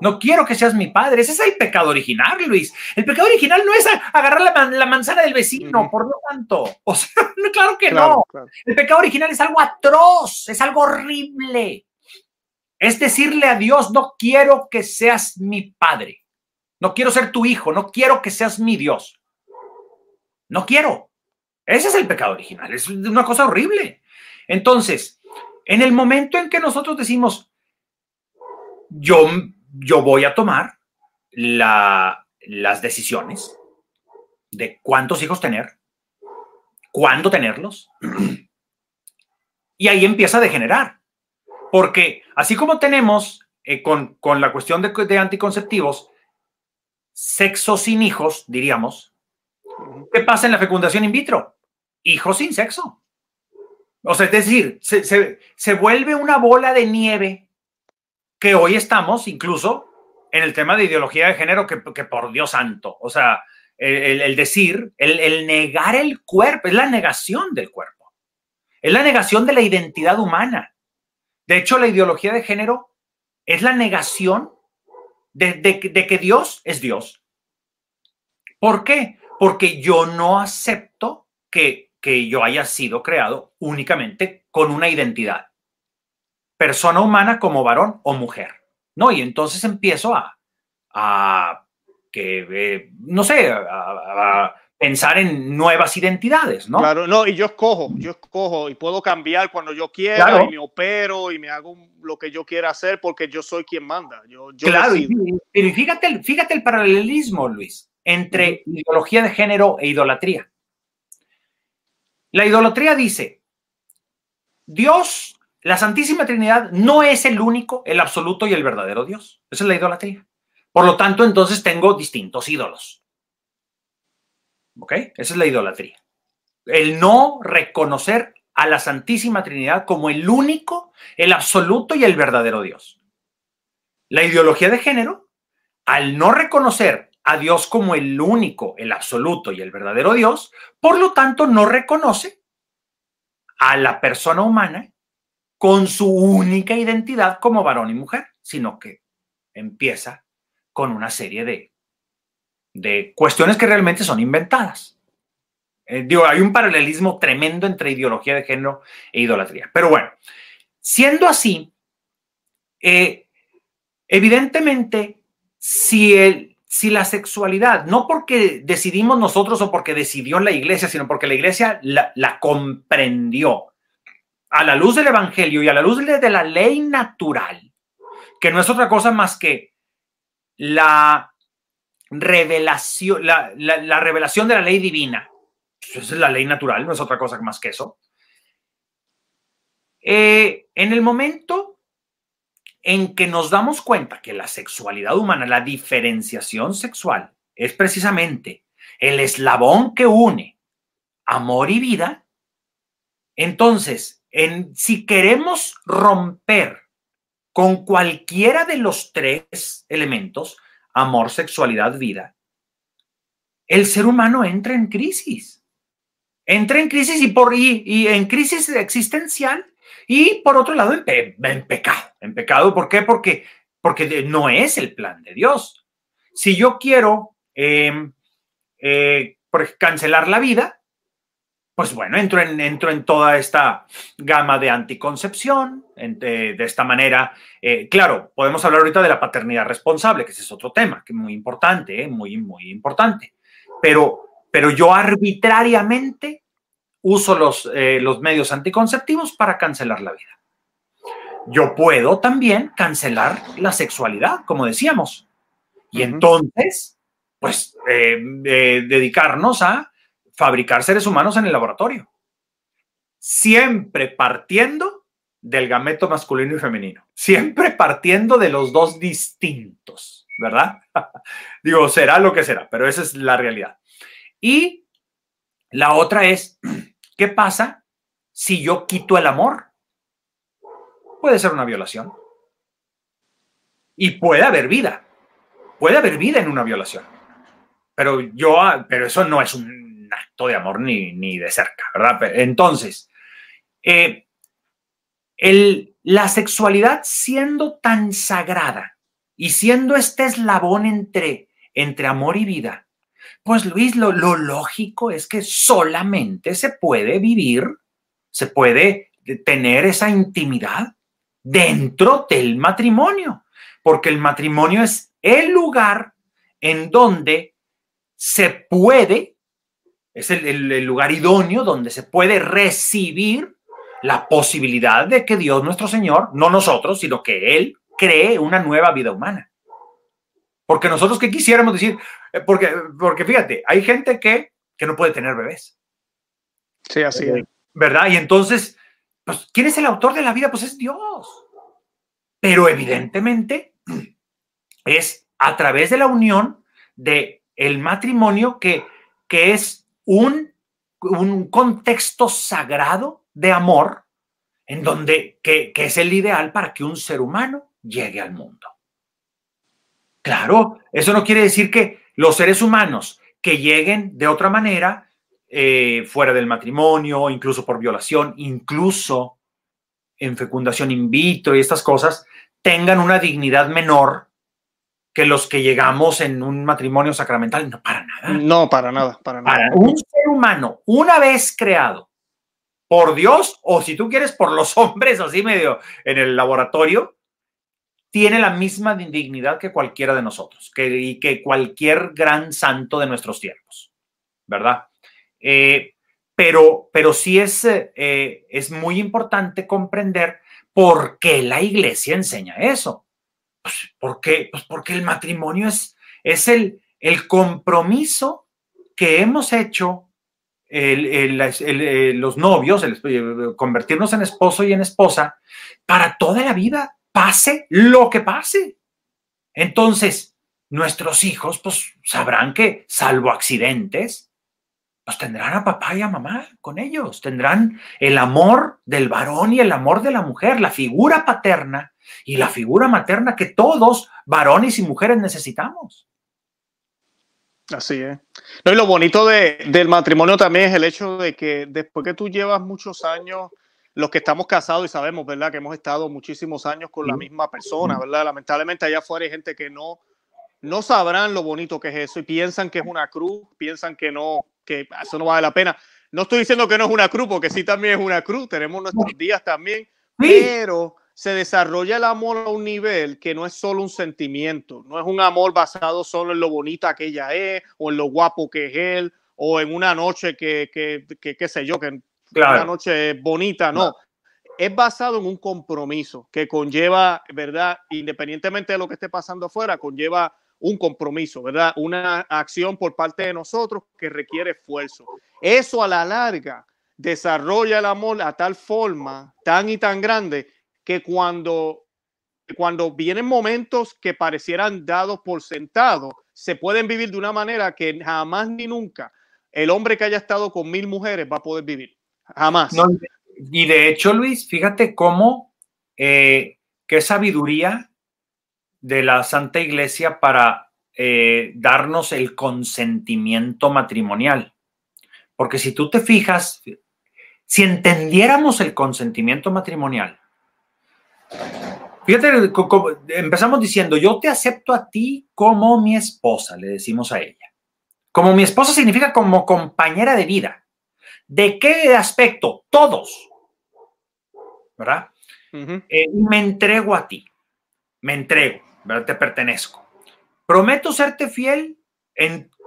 No quiero que seas mi padre. Ese es el pecado original, Luis. El pecado original no es agarrar la, manzana del vecino, por lo tanto. O sea, [laughs] claro que no. El pecado original es algo atroz, es algo horrible. Es decirle a Dios, no quiero que seas mi padre. No quiero ser tu hijo, no quiero que seas mi Dios. No quiero. Ese es el pecado original, es una cosa horrible. Entonces, en el momento en que nosotros decimos, yo yo voy a tomar las decisiones de cuántos hijos tener, cuándo tenerlos, [clears throat] y ahí empieza a degenerar. Porque así como tenemos eh, con, la cuestión de, de, anticonceptivos, sexo sin hijos, diríamos, ¿qué pasa en la fecundación in vitro? Hijos sin sexo. O sea, es decir, se, se vuelve una bola de nieve que hoy estamos incluso en el tema de ideología de género que, por Dios santo, o sea, el, decir, el, negar el cuerpo, es la negación del cuerpo, es la negación de la identidad humana. De hecho, la ideología de género es la negación de, que Dios es Dios. ¿Por qué? Porque yo no acepto que, que yo haya sido creado únicamente con una identidad persona humana como varón o mujer, ¿no? Y entonces empiezo a, a que, eh, no sé, a, pensar en nuevas identidades, ¿no? Claro, no, y yo escojo, yo escojo y puedo cambiar cuando yo quiera y me opero y me hago lo que yo quiera hacer porque yo soy quien manda. Yo, claro, y, fíjate, fíjate el paralelismo, Luis, entre ideología de género e idolatría. La idolatría dice, Dios la Santísima Trinidad no es el único, el absoluto y el verdadero Dios. Esa es la idolatría. Por lo tanto, entonces tengo distintos ídolos. ¿Ok? Esa es la idolatría. El no reconocer a la Santísima Trinidad como el único, el absoluto y el verdadero Dios. La ideología de género, al no reconocer a Dios como el único, el absoluto y el verdadero Dios, por lo tanto no reconoce a la persona humana con su única identidad como varón y mujer, sino que empieza con una serie de, de cuestiones que realmente son inventadas. Eh, digo, hay un paralelismo tremendo entre ideología de género e idolatría. Pero bueno, siendo así, eh, evidentemente, si, el, si la sexualidad, no porque decidimos nosotros o porque decidió la iglesia, sino porque la iglesia la, la comprendió a la luz del Evangelio y a la luz de la ley natural, que no es otra cosa más que la revelación, la, la, revelación de la ley divina. Esa es la ley natural, no es otra cosa más que eso. Eh, en el momento en que nos damos cuenta que la sexualidad humana, la diferenciación sexual, es precisamente el eslabón que une amor y vida, entonces, en, si queremos romper con cualquiera de los tres elementos, amor, sexualidad, vida, el ser humano entra en crisis. Entra en crisis y, por, y, en crisis existencial y por otro lado en, pecado. En pecado, ¿por qué? Porque, porque no es el plan de Dios. Si yo quiero em, eh, cancelar la vida, pues bueno, entro en, entro en toda esta gama de anticoncepción, de, esta manera. Eh, claro, podemos hablar ahorita de la paternidad responsable, que ese es otro tema, que es muy importante, eh, muy, muy importante. Pero, pero yo arbitrariamente uso los, eh, los medios anticonceptivos para cancelar la vida. Yo puedo también cancelar la sexualidad, como decíamos. Y entonces, pues, dedicarnos a fabricar seres humanos en el laboratorio. Siempre partiendo del gameto masculino y femenino. Siempre partiendo de los dos distintos, ¿verdad? [laughs] Digo, será lo que será, pero esa es la realidad. Y la otra es, [clears throat] ¿qué pasa si yo quito el amor? Puede ser una violación. Y puede haber vida. Puede haber vida en una violación. Pero yo, pero eso no es un acto de amor ni, ni de cerca, ¿verdad? Entonces, eh, el, la sexualidad siendo tan sagrada y siendo este eslabón entre, entre amor y vida, pues Luis, lo, lo lógico es que solamente se puede vivir, se puede tener esa intimidad dentro del matrimonio, porque el matrimonio es el lugar en donde se puede es el, lugar idóneo donde se puede recibir la posibilidad de que Dios nuestro Señor, no nosotros, sino que Él cree una nueva vida humana. Porque nosotros que quisiéramos decir, eh, porque, porque fíjate, hay gente que, que no puede tener bebés. Sí, así es. ¿Verdad? Y entonces, pues, ¿quién es el autor de la vida? Pues es Dios. Pero evidentemente [clears throat] es a través de la unión de el matrimonio que, que es un, contexto sagrado de amor en donde que, es el ideal para que un ser humano llegue al mundo. Claro, eso no quiere decir que los seres humanos que lleguen de otra manera, eh, fuera del matrimonio, incluso por violación, incluso en fecundación in vitro y estas cosas, tengan una dignidad menor que los que llegamos en un matrimonio sacramental. No, para nada. No, para nada, para nada. Para un ser humano, una vez creado por Dios, o si tú quieres, por los [laughs] hombres, así medio en el laboratorio, tiene la misma dignidad que cualquiera de nosotros, que, y que cualquier gran santo de nuestros tiempos, ¿verdad? Eh, pero, pero sí es, eh, es muy importante comprender por qué la iglesia enseña eso. Pues, ¿por qué? Pues porque el matrimonio es, es el, el compromiso que hemos hecho eh, los novios, convertirnos en esposo y en esposa para toda la vida, pase lo que pase. Entonces, nuestros hijos, pues sabrán que, salvo accidentes, pues tendrán a papá y a mamá con ellos, tendrán el amor del varón y el amor de la mujer, la figura paterna y la figura materna que todos, varones y mujeres, necesitamos. Así es. No, y lo bonito de, del matrimonio también es el hecho de que después que tú llevas muchos años, los que estamos casados y sabemos, ¿verdad? Que hemos estado muchísimos años con la misma persona, ¿verdad? Lamentablemente allá afuera hay gente que no, no sabrán lo bonito que es eso y piensan que es una cruz, piensan que no, que eso no vale la pena. No estoy diciendo que no es una cruz, porque sí también es una cruz, tenemos nuestros días también, pero se desarrolla el amor a un nivel que no es solo un sentimiento, no es un amor basado solo en lo bonita que ella es o en lo guapo que es él o en una noche que, que, que qué sé yo, que una noche bonita, no. Es basado en un compromiso que conlleva, ¿verdad? Independientemente de lo que esté pasando afuera, conlleva un compromiso, ¿verdad? Una acción por parte de nosotros que requiere esfuerzo. Eso a la larga desarrolla el amor a tal forma, tan y tan grande, que cuando, cuando vienen momentos que parecieran dados por sentado, se pueden vivir de una manera que jamás ni nunca el hombre que haya estado con mil mujeres va a poder vivir. Jamás. y de hecho, Luis, fíjate cómo, eh, qué sabiduría de la Santa Iglesia para eh, darnos el consentimiento matrimonial. Porque si tú te fijas, si entendiéramos el consentimiento matrimonial, Fíjate, empezamos diciendo, yo te acepto a ti como mi esposa, le decimos a ella. Como mi esposa significa como compañera de vida. ¿De qué aspecto? Todos. ¿Verdad? Eh, me entrego a ti. Me entrego, ¿verdad? Te pertenezco. Prometo serte fiel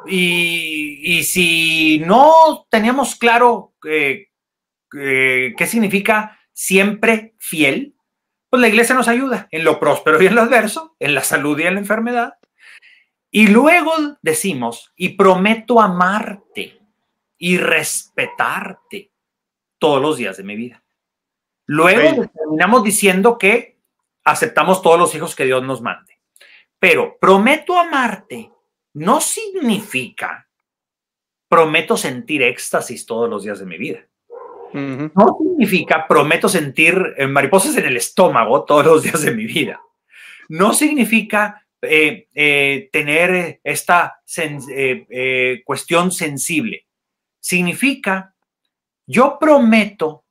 y, si no teníamos claro eh, eh, qué significa siempre fiel, pues la iglesia nos ayuda en lo próspero y en lo adverso, en la salud y en la enfermedad. Y luego decimos, y prometo amarte y respetarte todos los días de mi vida. Luego terminamos diciendo que aceptamos todos los hijos que Dios nos mande. Pero prometo amarte no significa prometo sentir éxtasis todos los días de mi vida. No significa prometo sentir eh, mariposas en el estómago todos los días de mi vida. No significa eh, eh, tener esta cuestión sensible. Significa yo prometo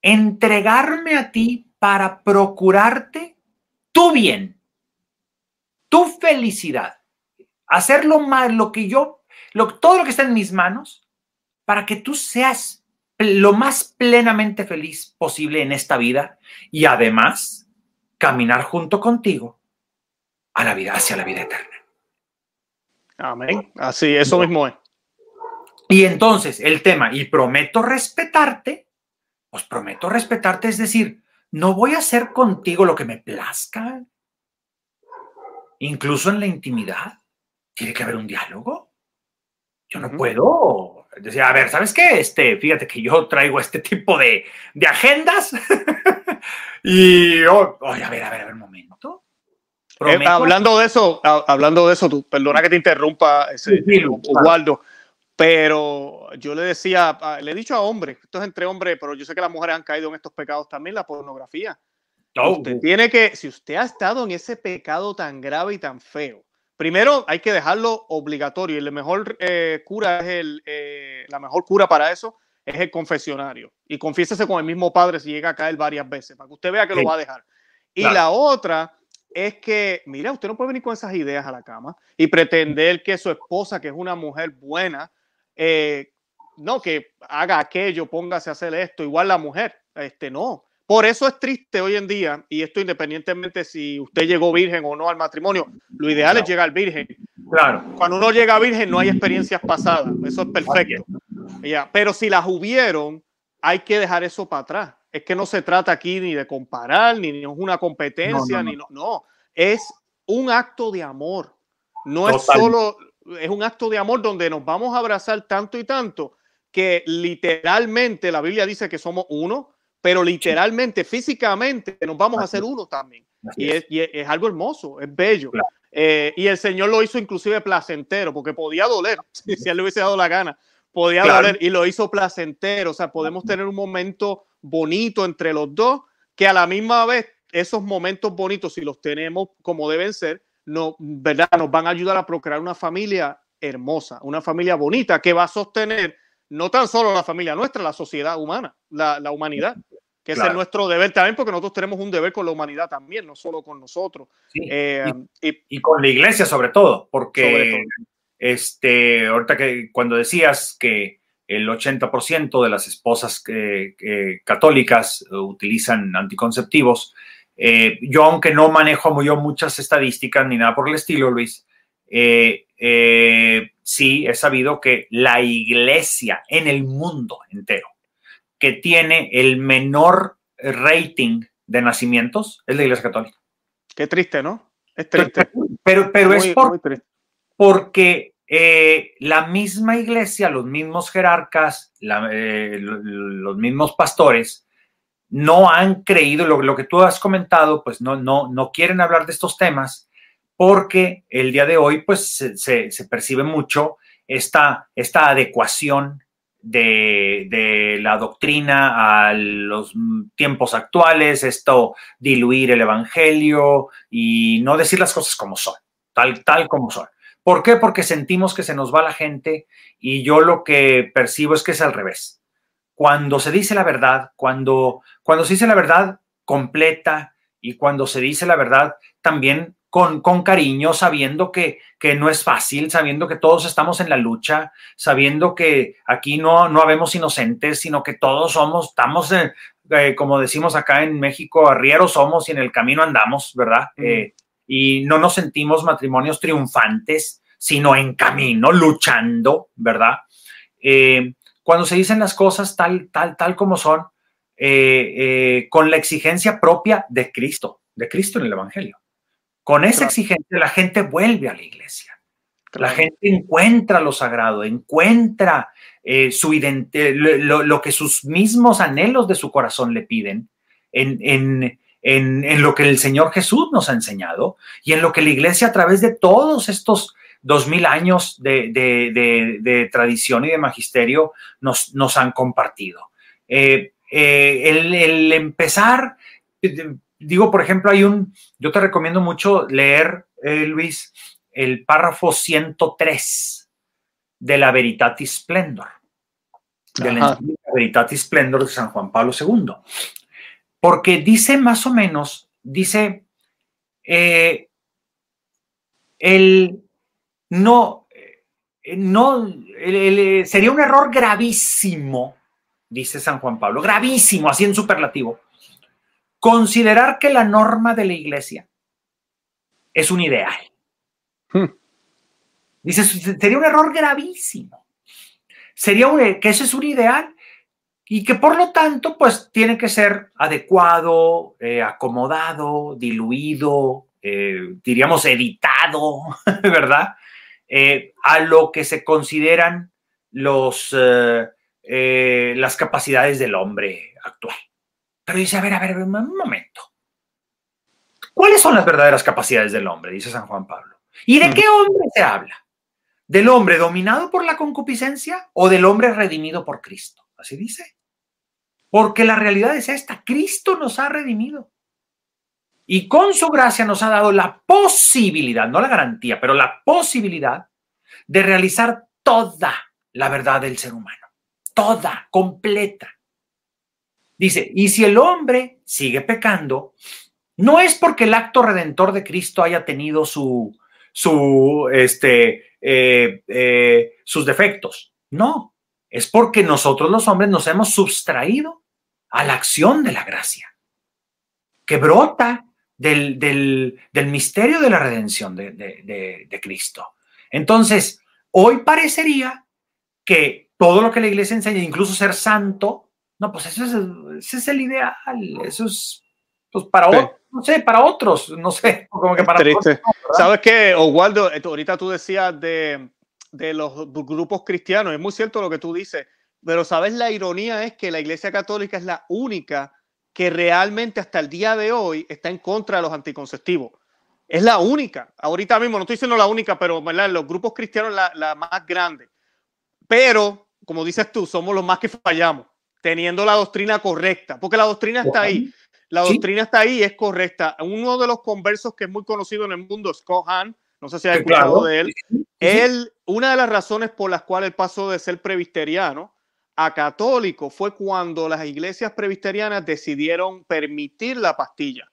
entregarme a ti para procurarte tu bien, tu felicidad, hacer lo más, lo que yo, todo lo que está en mis manos, para que tú seas lo más plenamente feliz posible en esta vida y además caminar junto contigo a la vida, hacia la vida eterna. Amén. Así, eso mismo es. Y entonces el tema, y prometo respetarte, os prometo respetarte, es decir, no voy a hacer contigo lo que me plazca, incluso en la intimidad. Tiene que haber un diálogo. Yo no puedo decía, a ver, ¿sabes qué? Este, fíjate que yo traigo este tipo de, de agendas [laughs] y, oh, a ver, a ver, a ver, un momento. Eh, hablando de eso, hablando de eso, tú, perdona que te interrumpa, ese, Waldo, pero yo le decía, le he dicho a hombres, esto es entre hombres, pero yo sé que las mujeres han caído en estos pecados también, la pornografía. Oh, usted tiene que, si usted ha estado en ese pecado tan grave y tan feo, Primero, hay que dejarlo obligatorio y la mejor eh, cura es el, eh, la mejor cura para eso es el confesionario. Y confiésese con el mismo padre si llega a caer varias veces, para que usted vea que lo va a dejar. Y la otra es que, mira, usted no puede venir con esas ideas a la cama y pretender que su esposa, que es una mujer buena, eh, no, que haga aquello, póngase a hacer esto, igual la mujer, este no. Por eso es triste hoy en día, y esto independientemente si usted llegó virgen o no al matrimonio, lo ideal es llegar virgen. Claro. Cuando uno llega virgen no hay experiencias pasadas, eso es perfecto. Ya, pero si las hubieron, hay que dejar eso para atrás. Es que no se trata aquí ni de comparar, ni es una competencia, ni no, no, es un acto de amor. No es solo, es un acto de amor donde nos vamos a abrazar tanto y tanto que literalmente la Biblia dice que somos uno, pero literalmente, físicamente, nos vamos a hacer uno también. Y es, algo hermoso, es bello. Eh, y el Señor lo hizo inclusive placentero, porque podía doler, [laughs] si, él le hubiese dado la gana, podía doler y lo hizo placentero. O sea, podemos tener un momento bonito entre los dos, que a la misma vez esos momentos bonitos, si los tenemos como deben ser, no, ¿verdad? nos van a ayudar a procrear una familia hermosa, una familia bonita que va a sostener no tan solo la familia nuestra, la sociedad humana, la, la humanidad, que es nuestro deber también, porque nosotros tenemos un deber con la humanidad también, no solo con nosotros. Eh, y, con la iglesia sobre todo, porque este, ahorita que cuando decías que el 80% de las esposas católicas utilizan anticonceptivos. yo, aunque no manejo yo muchas estadísticas ni nada por el estilo, Luis, sí he sabido que la iglesia en el mundo entero que tiene el menor rating de nacimientos es la iglesia católica. Qué triste, ¿no? Es triste. Pero, pero es porque eh, la misma iglesia, los mismos jerarcas, eh, los mismos pastores, no han creído lo, lo, que tú has comentado, pues no, no, no quieren hablar de estos temas porque el día de hoy pues se, percibe mucho esta, esta adecuación de, de, la doctrina a los tiempos actuales, esto diluir el evangelio y no decir las cosas como son, tal, tal como son. ¿Por qué? Porque sentimos que se nos va la gente y yo lo que percibo es que es al revés. Cuando se dice la verdad, cuando, cuando se dice la verdad completa y cuando se dice la verdad también con, con cariño, sabiendo que, que, no es fácil, sabiendo que todos estamos en la lucha, sabiendo que aquí no, no habemos inocentes, sino que todos somos, estamos, eh, como decimos acá en México, arrieros somos y en el camino andamos, ¿verdad? Eh, y no nos sentimos matrimonios triunfantes, sino en camino, luchando, ¿verdad? Eh, cuando se dicen las cosas tal, tal, tal como son, eh, eh, con la exigencia propia de Cristo, de Cristo en el Evangelio. Con esa exigencia la gente vuelve a la iglesia. La gente encuentra lo sagrado, encuentra su lo, lo, que sus mismos anhelos de su corazón le piden en, en, en, lo que el Señor Jesús nos ha enseñado y en lo que la iglesia a través de todos estos dos mil años de, tradición y de magisterio nos, nos han compartido. Eh, eh, el, empezar, digo, por ejemplo, hay un, yo te recomiendo mucho leer, eh, Luis, el párrafo 103 de la Veritatis Splendor, de la Veritatis Splendor de San Juan Pablo II porque dice más o menos, dice, eh, el no, eh, no, sería un error gravísimo, dice San Juan Pablo, gravísimo, así en superlativo, considerar que la norma de la iglesia es un ideal. Hmm. Dice, sería un error gravísimo. Sería un, que ese es un ideal y que por lo tanto, pues tiene que ser adecuado, eh, acomodado, diluido, eh, diríamos editado, [laughs] ¿verdad? Eh, a lo que se consideran los, las capacidades del hombre actual. Pero dice, a ver, a ver, un momento. ¿Cuáles son las verdaderas capacidades del hombre? Dice San Juan Pablo. ¿Y de mm. qué hombre se habla? ¿Del hombre dominado por la concupiscencia o del hombre redimido por Cristo? Así dice. Porque la realidad es esta, Cristo nos ha redimido. Y con su gracia nos ha dado la posibilidad, no la garantía, pero la posibilidad de realizar toda la verdad del ser humano. Toda, completa. Dice, y si el hombre sigue pecando, no es porque el acto redentor de Cristo haya tenido su, su, este, eh, eh, sus defectos. No, es porque nosotros los hombres nos hemos sustraído a la acción de la gracia, que brota del, del, misterio de la redención de, de, Cristo. Entonces, hoy parecería que todo lo que la iglesia enseña, incluso ser santo, no, pues eso es, ese es el ideal, eso es pues para otros, no sé, para otros, no sé, [laughs] como que para Triste. ¿Sabes qué, Oswaldo? Ahorita tú decías de, de los grupos cristianos. Es muy cierto lo que tú dices, pero sabes, la ironía es que la Iglesia Católica es la única que realmente hasta el día de hoy está en contra de los anticonceptivos. Es la única. Ahorita mismo, no estoy diciendo la única, pero los grupos cristianos la, la más grande. Pero, como dices tú, somos los más que fallamos, teniendo la doctrina correcta, porque la doctrina está ahí. La doctrina está ahí, es correcta. Uno de los conversos que es muy conocido en el mundo, Scott Hahn, no sé si has escuchado de él. Él, una de las razones por las cuales él pasó de ser presbiteriano a católico fue cuando las iglesias presbiterianas decidieron permitir la pastilla.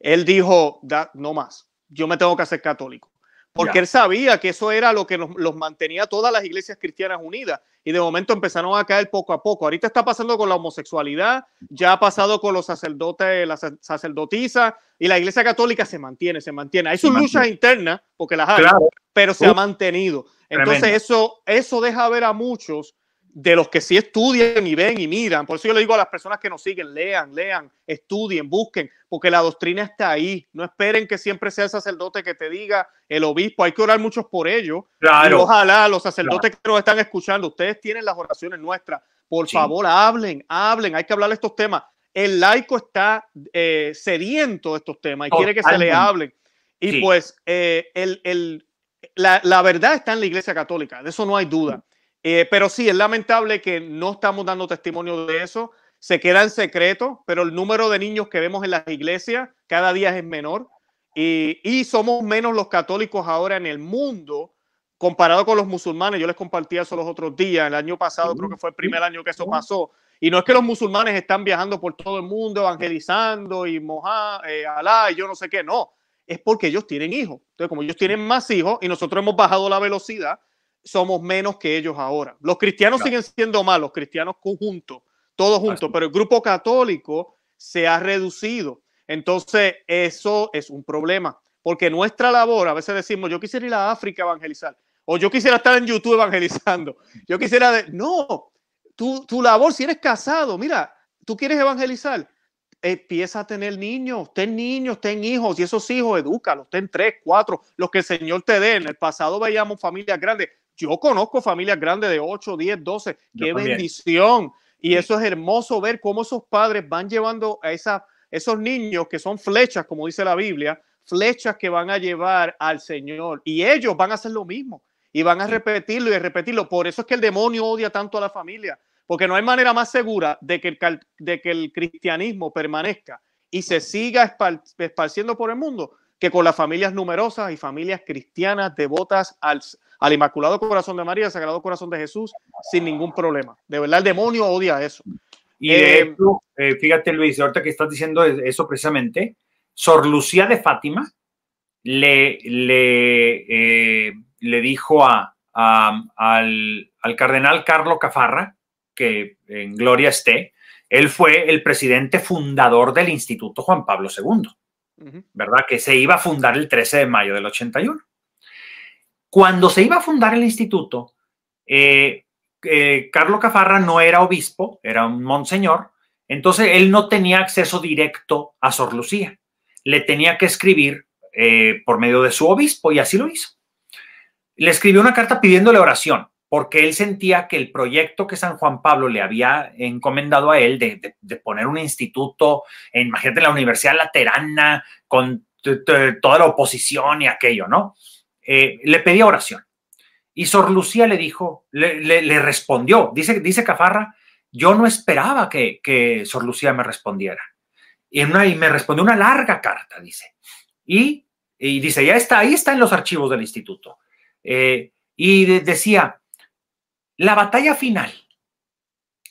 Él dijo, no más, yo me tengo que hacer católico. Porque él sabía que eso era lo que nos, los mantenía todas las iglesias cristianas unidas y de momento empezaron a caer poco a poco. Ahorita está pasando con la homosexualidad, ya ha pasado con los sacerdotes, las sacerdotisas y la iglesia católica se mantiene, se mantiene. Hay sus luchas internas, porque las hay, pero se ha mantenido. Entonces eso, eso deja ver a muchos de los que sí estudian y ven y miran. Por eso yo le digo a las personas que nos siguen, lean, lean, estudien, busquen, porque la doctrina está ahí. No esperen que siempre sea el sacerdote que te diga, el obispo. Hay que orar muchos por ellos. Claro. Y ojalá los sacerdotes que nos están escuchando, ustedes tienen las oraciones nuestras. Por favor, hablen, hablen. Hay que hablar de estos temas. El laico está eh, sediento de estos temas y quiere que se le hablen. Y pues eh, el, el, la, la verdad está en la Iglesia Católica, de eso no hay duda. Eh, pero sí, es lamentable que no estamos dando testimonio de eso. Se queda en secreto, pero el número de niños que vemos en las iglesias cada día es menor. Y, somos menos los católicos ahora en el mundo comparado con los musulmanes. Yo les compartía eso los otros días. El año pasado creo que fue el primer año que eso pasó. Y no es que los musulmanes están viajando por todo el mundo evangelizando y moja, eh, Alá y yo no sé qué. No, es porque ellos tienen hijos. Entonces, como ellos tienen más hijos y nosotros hemos bajado la velocidad, somos menos que ellos ahora. Los cristianos siguen siendo más, los cristianos conjuntos, todos juntos, pero el grupo católico se ha reducido. Entonces, eso es un problema, porque nuestra labor, a veces decimos, yo quisiera ir a África a evangelizar, o yo quisiera estar en YouTube evangelizando, [laughs] yo quisiera, de... no, tu, tu labor, si eres casado, mira, tú quieres evangelizar, empieza a tener niños, ten niños, ten hijos, y esos hijos, edúcalos, ten tres, cuatro, los que el Señor te dé. En el pasado veíamos familias grandes, yo conozco familias grandes de 8, 10, 12. Qué bendición. Y eso es hermoso ver cómo esos padres van llevando a esa, esos niños que son flechas, como dice la Biblia, flechas que van a llevar al Señor. Y ellos van a hacer lo mismo. Y van a repetirlo y repetirlo. Por eso es que el demonio odia tanto a la familia. Porque no hay manera más segura de que el, de que el cristianismo permanezca y se siga esparciendo por el mundo que con las familias numerosas y familias cristianas devotas al, al Inmaculado Corazón de María, al Sagrado Corazón de Jesús, sin ningún problema. De verdad, el demonio odia eso. Y eh, eh, fíjate Luis, ahorita que estás diciendo eso precisamente, Sor Lucía de Fátima le, le, eh, le dijo a, al, al, cardenal Carlo Cafarra, que en gloria esté, él fue el presidente fundador del Instituto Juan Pablo II, ¿verdad? Que se iba a fundar el 13 de mayo del 81. Cuando se iba a fundar el instituto, eh, eh, Carlos Cafarra no era obispo, era un monseñor, entonces él no tenía acceso directo a Sor Lucía. Le tenía que escribir eh, por medio de su obispo y así lo hizo. Le escribió una carta pidiéndole oración porque él sentía que el proyecto que San Juan Pablo le había encomendado a él de, poner un instituto, imagínate la Universidad Laterana, con toda la oposición y aquello, ¿no? Eh, le pedía oración. Y Sor Lucía le dijo, le, respondió, dice, dice Cafarra, yo no esperaba que, que Sor Lucía me respondiera. Y, me respondió una larga carta, dice. Y, y, dice, ya está, ahí está en los archivos del instituto. Eh, y decía, la batalla final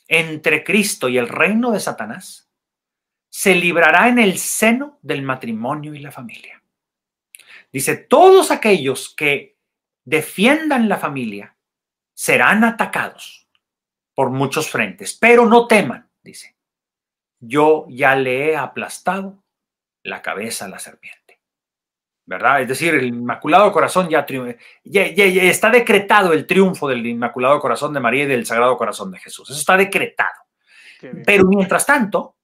entre Cristo y el reino de Satanás se librará en el seno del matrimonio y la familia. Dice, todos aquellos que defiendan la familia serán atacados por muchos frentes, pero no teman, dice. Yo ya le he aplastado la cabeza a la serpiente. ¿Verdad? Es decir, el Inmaculado Corazón ya, ya, ya, está decretado el triunfo del Inmaculado Corazón de María y del Sagrado Corazón de Jesús. Eso está decretado. Pero mientras tanto,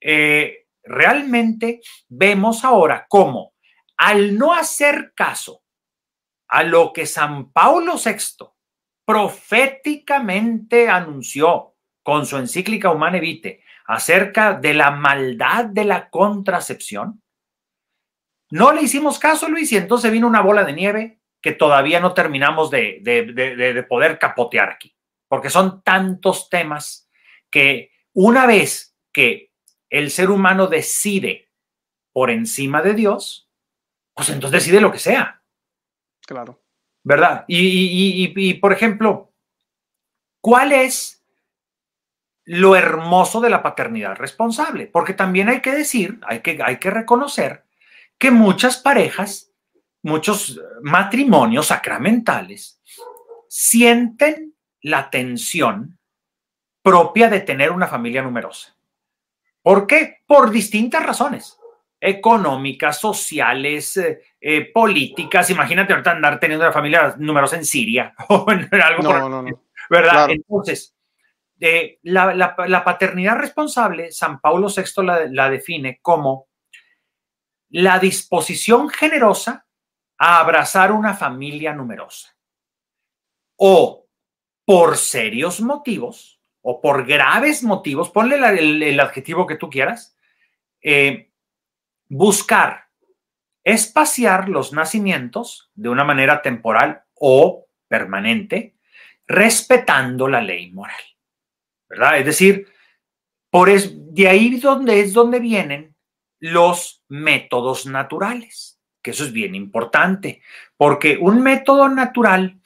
eh, realmente vemos ahora cómo al no hacer caso a lo que San Pablo VI proféticamente anunció con su encíclica Humane Vitae acerca de la maldad de la contracepción, no le hicimos caso, Luis, y entonces vino una bola de nieve que todavía no terminamos de poder capotear aquí, porque son tantos temas que una vez que el ser humano decide por encima de Dios, pues entonces decide lo que sea. Claro. ¿Verdad? Y, por ejemplo, ¿cuál es lo hermoso de la paternidad responsable? Porque también hay que decir, hay que, hay que reconocer que muchas parejas muchos matrimonios sacramentales sienten la tensión propia de tener una familia numerosa. ¿Por qué? Por distintas razones económicas, sociales, eh, eh, políticas. Imagínate ahorita andar teniendo una familia numerosa en Siria [laughs] o en algo no, no, no. ¿verdad? Entonces, eh, la, paternidad responsable, San Pablo VI la, define como la disposición generosa a abrazar una familia numerosa o por serios motivos o por graves motivos, ponle el, adjetivo que tú quieras, eh, buscar espaciar los nacimientos de una manera temporal o permanente, respetando la ley moral. ¿Verdad? Es decir, por es, de ahí donde es donde vienen los métodos naturales, que eso es bien importante, porque un método natural,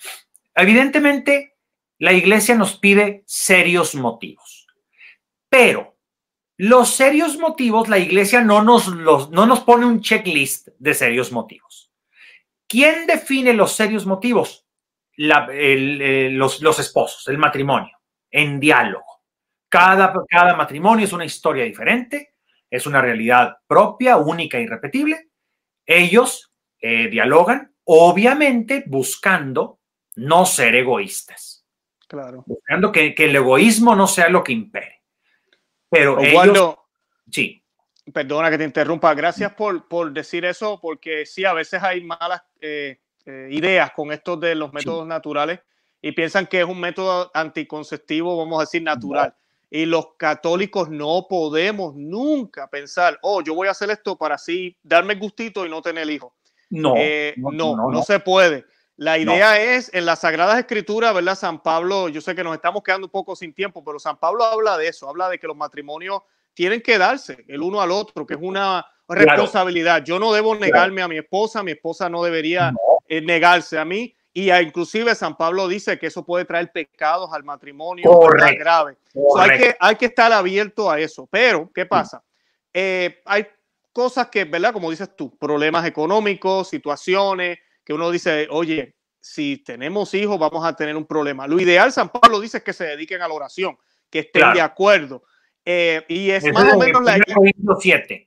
evidentemente, la iglesia nos pide serios motivos, pero los serios motivos, la iglesia no nos, los, no nos pone un checklist de serios motivos. ¿Quién define los serios motivos? Los, los, esposos, el matrimonio, en diálogo. Cada, cada matrimonio es una historia diferente, es una realidad propia, única y repetible. Ellos eh, dialogan, obviamente buscando no ser egoístas. Claro. Buscando que, que el egoísmo no sea lo que impere. Pero sí. Perdona que te interrumpa. Gracias por, por decir eso, porque sí, a veces hay malas eh, eh, ideas con esto de los métodos naturales y piensan que es un método anticonceptivo, vamos a decir, natural. Y los católicos no podemos nunca pensar, oh, yo voy a hacer esto para así darme gustito y no tener hijos. No, eh, no, no, no, se puede. La idea es en las Sagradas Escrituras, ¿verdad? San Pablo, yo sé que nos estamos quedando un poco sin tiempo, pero San Pablo habla de eso, habla de que los matrimonios tienen que darse el uno al otro, que es una responsabilidad. Yo no debo negarme a mi esposa, mi esposa no debería eh, negarse a mí. Y inclusive San Pablo dice que eso puede traer pecados al matrimonio grave. hay, que, hay que estar abierto a eso. Pero, ¿qué pasa? Eh, hay cosas que, ¿verdad? Como dices tú, problemas económicos, situaciones, que uno dice, oye, si tenemos hijos vamos a tener un problema. Lo ideal, San Pablo dice, es que se dediquen a la oración, que estén de acuerdo. Eh, y es, más o menos la idea.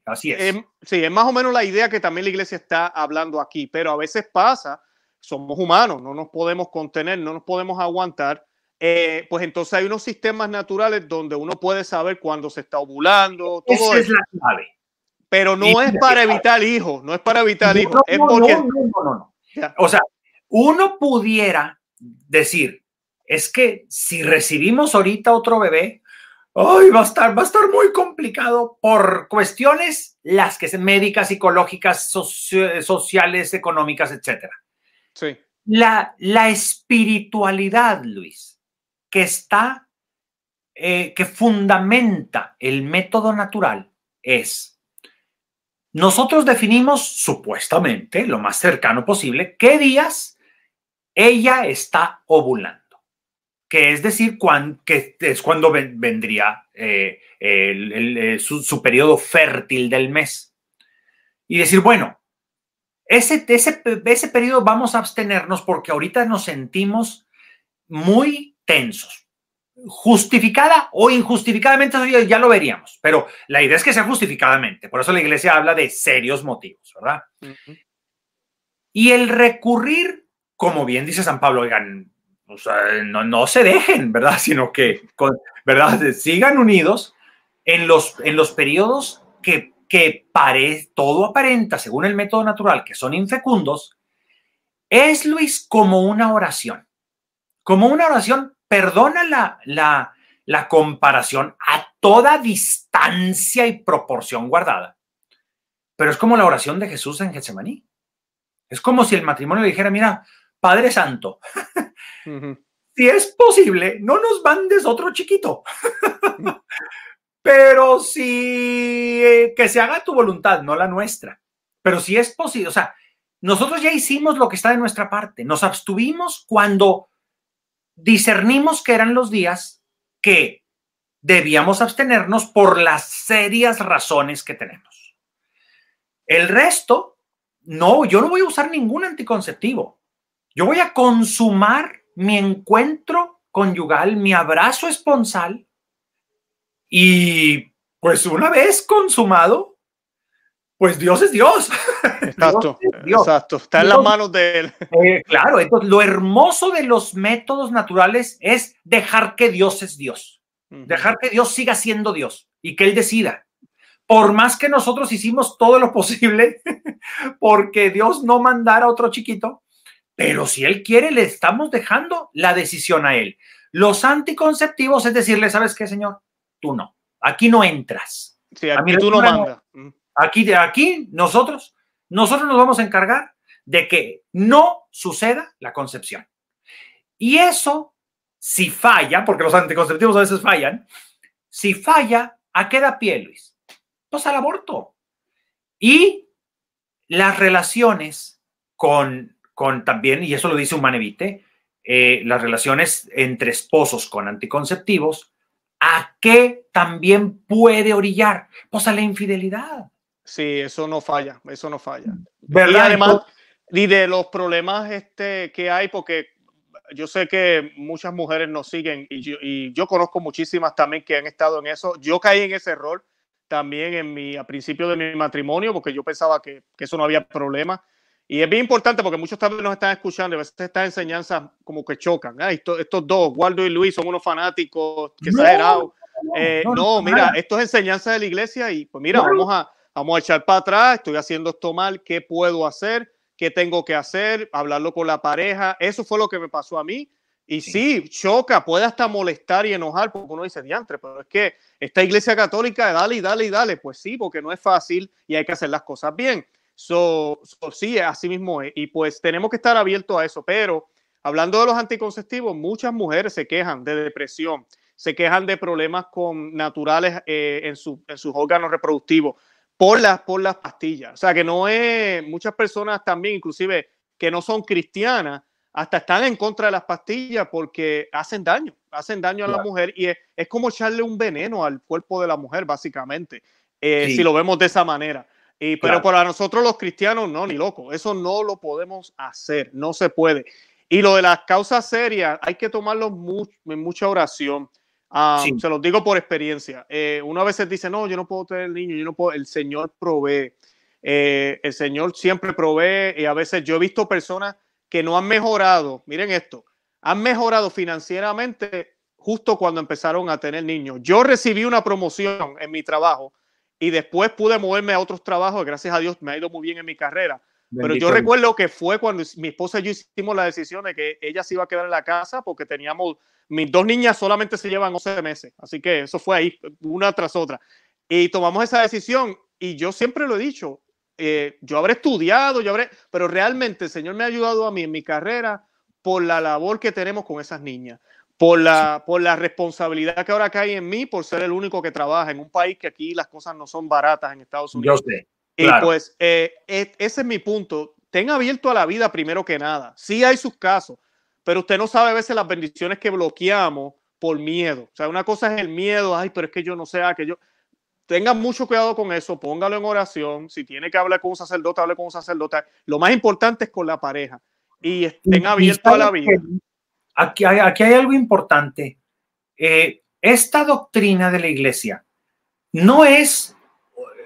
así es. sí, es más o menos la idea que también la iglesia está hablando aquí, pero a veces pasa, somos humanos, no nos podemos contener, no nos podemos aguantar. Eh, pues entonces hay unos sistemas naturales donde uno puede saber cuándo se está ovulando. Todo Esa es la clave. Pero no es para evitar hijos, no es para evitar hijos, es porque. no, no, no. O sea, uno pudiera decir, es que si recibimos ahorita otro bebé, hoy va a estar, va a estar muy complicado por cuestiones las que son médicas, psicológicas, sociales, económicas, etcétera. Sí. La, la espiritualidad, Luis, que está, eh, que fundamenta el método natural es nosotros definimos supuestamente, lo más cercano posible, qué días ella está ovulando, que es decir, que es cuando vendría eh, eh, su, periodo fértil del mes. Y decir, bueno, ese, ese, ese periodo vamos a abstenernos porque ahorita nos sentimos muy tensos, justificada o injustificadamente, ya lo veríamos, pero la idea es que sea justificadamente, por eso la iglesia habla de serios motivos, ¿verdad? Y el recurrir, como bien dice San Pablo, oigan, no, se dejen, ¿verdad? [laughs] Sino que, ¿verdad? Sigan unidos en los, en los periodos que, que pare, todo aparenta, según el método natural, que son infecundos, es, Luis, como una oración, como una oración perdona la, la, comparación a toda distancia y proporción guardada. Pero es como la oración de Jesús en Getsemaní. Es como si el matrimonio dijera, mira, Padre Santo, si es posible, no nos mandes otro chiquito. [laughs] Pero si eh, que se haga tu voluntad, no la nuestra. Pero si es posible, o sea, nosotros ya hicimos lo que está de nuestra parte. Nos abstuvimos cuando discernimos que eran los días que debíamos abstenernos por las serias razones que tenemos. El resto, no, yo no voy a usar ningún anticonceptivo. Yo voy a consumar mi encuentro conyugal, mi abrazo esponsal y pues una vez consumado, pues Dios es Dios. Exacto, exacto. Está en las manos de Él. Eh, claro, entonces lo hermoso de los métodos naturales es dejar que Dios es Dios. Dejar que Dios siga siendo Dios y que Él decida. Por más que nosotros hicimos todo lo [laughs] posible porque Dios no mandara a otro chiquito, pero si Él quiere, le estamos dejando la decisión a Él. Los anticonceptivos es decirle, ¿sabes qué, Señor? Tú no. Aquí no entras. Sí, aquí tú no mandas. Aquí, aquí, nosotros, nosotros nos vamos a encargar de que no suceda la concepción. Y eso, si falla, porque los anticonceptivos a veces fallan, si falla, ¿a qué da pie, Luis? Pues al aborto. Y las relaciones con, con también, y eso lo dice Humanevite, eh, las relaciones entre esposos con anticonceptivos, ¿a qué también puede orillar? Pues a la infidelidad. Sí, eso no falla, eso no falla. ¿Verdad? Y además, y de los problemas este, que hay, porque yo sé que muchas mujeres nos siguen y yo, conozco muchísimas también que han estado en eso. Yo caí en ese error también en mi, a principio de mi matrimonio, porque yo pensaba que, eso no había problema. Y es bien importante porque muchos también nos están escuchando y a veces estas enseñanzas como que chocan. estos, dos, Waldo y Luis, son unos fanáticos que exagerados. Eh, no, mira, esto es enseñanza de la iglesia y pues mira, vamos a, vamos a echar para atrás, estoy haciendo esto mal, ¿qué puedo hacer? ¿Qué tengo que hacer? Hablarlo con la pareja. Eso fue lo que me pasó a mí. Y sí, choca, puede hasta molestar y enojar, porque uno dice, diantre, pero es que esta iglesia católica, dale y dale y dale. Pues sí, porque no es fácil y hay que hacer las cosas bien. So, sí, así mismo es. Y pues tenemos que estar abiertos a eso. Pero hablando de los anticonceptivos, muchas mujeres se quejan de depresión, se quejan de problemas con naturales eh, en, su, en sus órganos reproductivos por las, por las pastillas. O sea, que no es, muchas personas también, inclusive que no son cristianas, hasta están en contra de las pastillas porque hacen daño, hacen daño a la mujer y es, como echarle un veneno al cuerpo de la mujer, básicamente, eh, si lo vemos de esa manera. Y, pero para nosotros los cristianos, no, ni loco, eso no lo podemos hacer, no se puede. Y lo de las causas serias, hay que tomarlo en mucha oración. Ah, se los digo por experiencia. Eh, uno a veces dice, no, yo no puedo tener niños, yo no puedo, el Señor provee. Eh, el Señor siempre provee y a veces yo he visto personas que no han mejorado, miren esto, han mejorado financieramente justo cuando empezaron a tener niños. Yo recibí una promoción en mi trabajo y después pude moverme a otros trabajos, gracias a Dios me ha ido muy bien en mi carrera. Pero yo recuerdo que fue cuando mi esposa y yo hicimos la decisión de que ella se iba a quedar en la casa porque teníamos mis dos niñas solamente se llevan 11 meses, así que eso fue ahí, una tras otra. Y tomamos esa decisión y yo siempre lo he dicho, eh, yo habré estudiado, yo habré, pero realmente el Señor me ha ayudado a mí en mi carrera por la labor que tenemos con esas niñas, por la, por la responsabilidad que ahora cae en mí por ser el único que trabaja en un país que aquí las cosas no son baratas en Estados Unidos. Yo sé, Y pues eh, ese es mi punto. Ten abierto a la vida primero que nada. Sí hay sus casos, pero usted no sabe a veces las bendiciones que bloqueamos por miedo. O sea, una cosa es el miedo, ay, pero es que yo no sé, que yo... Tenga mucho cuidado con eso, póngalo en oración. Si tiene que hablar con un sacerdote, hable con un sacerdote. Lo más importante es con la pareja y estén abiertos a la vida. Aquí hay, aquí hay algo importante. Eh, esta doctrina de la iglesia no es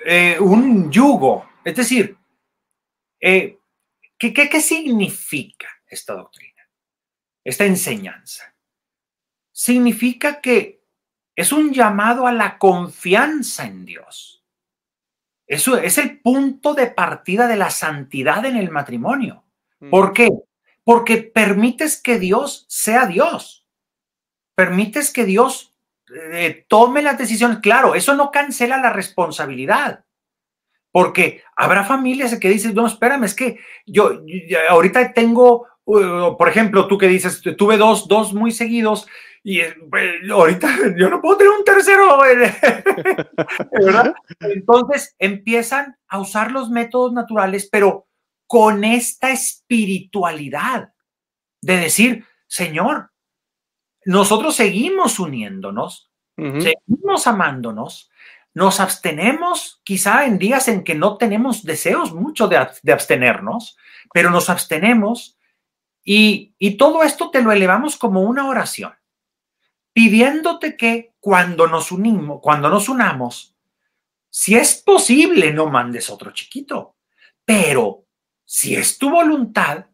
eh, un yugo. Es decir, eh, ¿qué, qué, qué significa esta doctrina? esta enseñanza, significa que es un llamado a la confianza en Dios. Eso es el punto de partida de la santidad en el matrimonio. Mm. ¿Por qué? Porque permites que Dios sea Dios. Permites que Dios eh, tome las decisiones. Claro, eso no cancela la responsabilidad. Porque habrá familias que dicen, no, espérame, es que yo ahorita tengo por ejemplo, tú que dices, tuve dos, dos muy seguidos y pues, ahorita [laughs] yo no puedo tener un tercero, [laughs] ¿verdad? Entonces empiezan a usar los métodos naturales, pero con esta espiritualidad de decir, Señor, nosotros seguimos uniéndonos, seguimos amándonos, nos abstenemos quizá en días en que no tenemos deseos mucho de, abstenernos, pero nos abstenemos y, y todo esto te lo elevamos como una oración, pidiéndote que cuando nos unimos, cuando nos unamos, si es posible, no mandes otro chiquito, pero si es tu voluntad,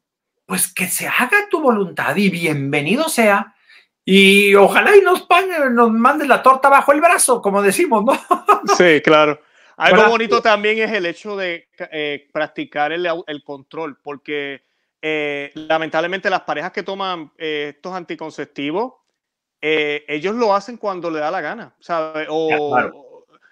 pues que se haga tu voluntad y bienvenido sea y ojalá y nos, nos mande la torta bajo el brazo, como decimos, ¿no? [laughs] Sí, claro. Algo bonito también es el hecho de eh, practicar el, control, porque eh, lamentablemente las parejas que toman eh, estos anticonceptivos, ellos lo hacen cuando le da la gana, ¿sabes? O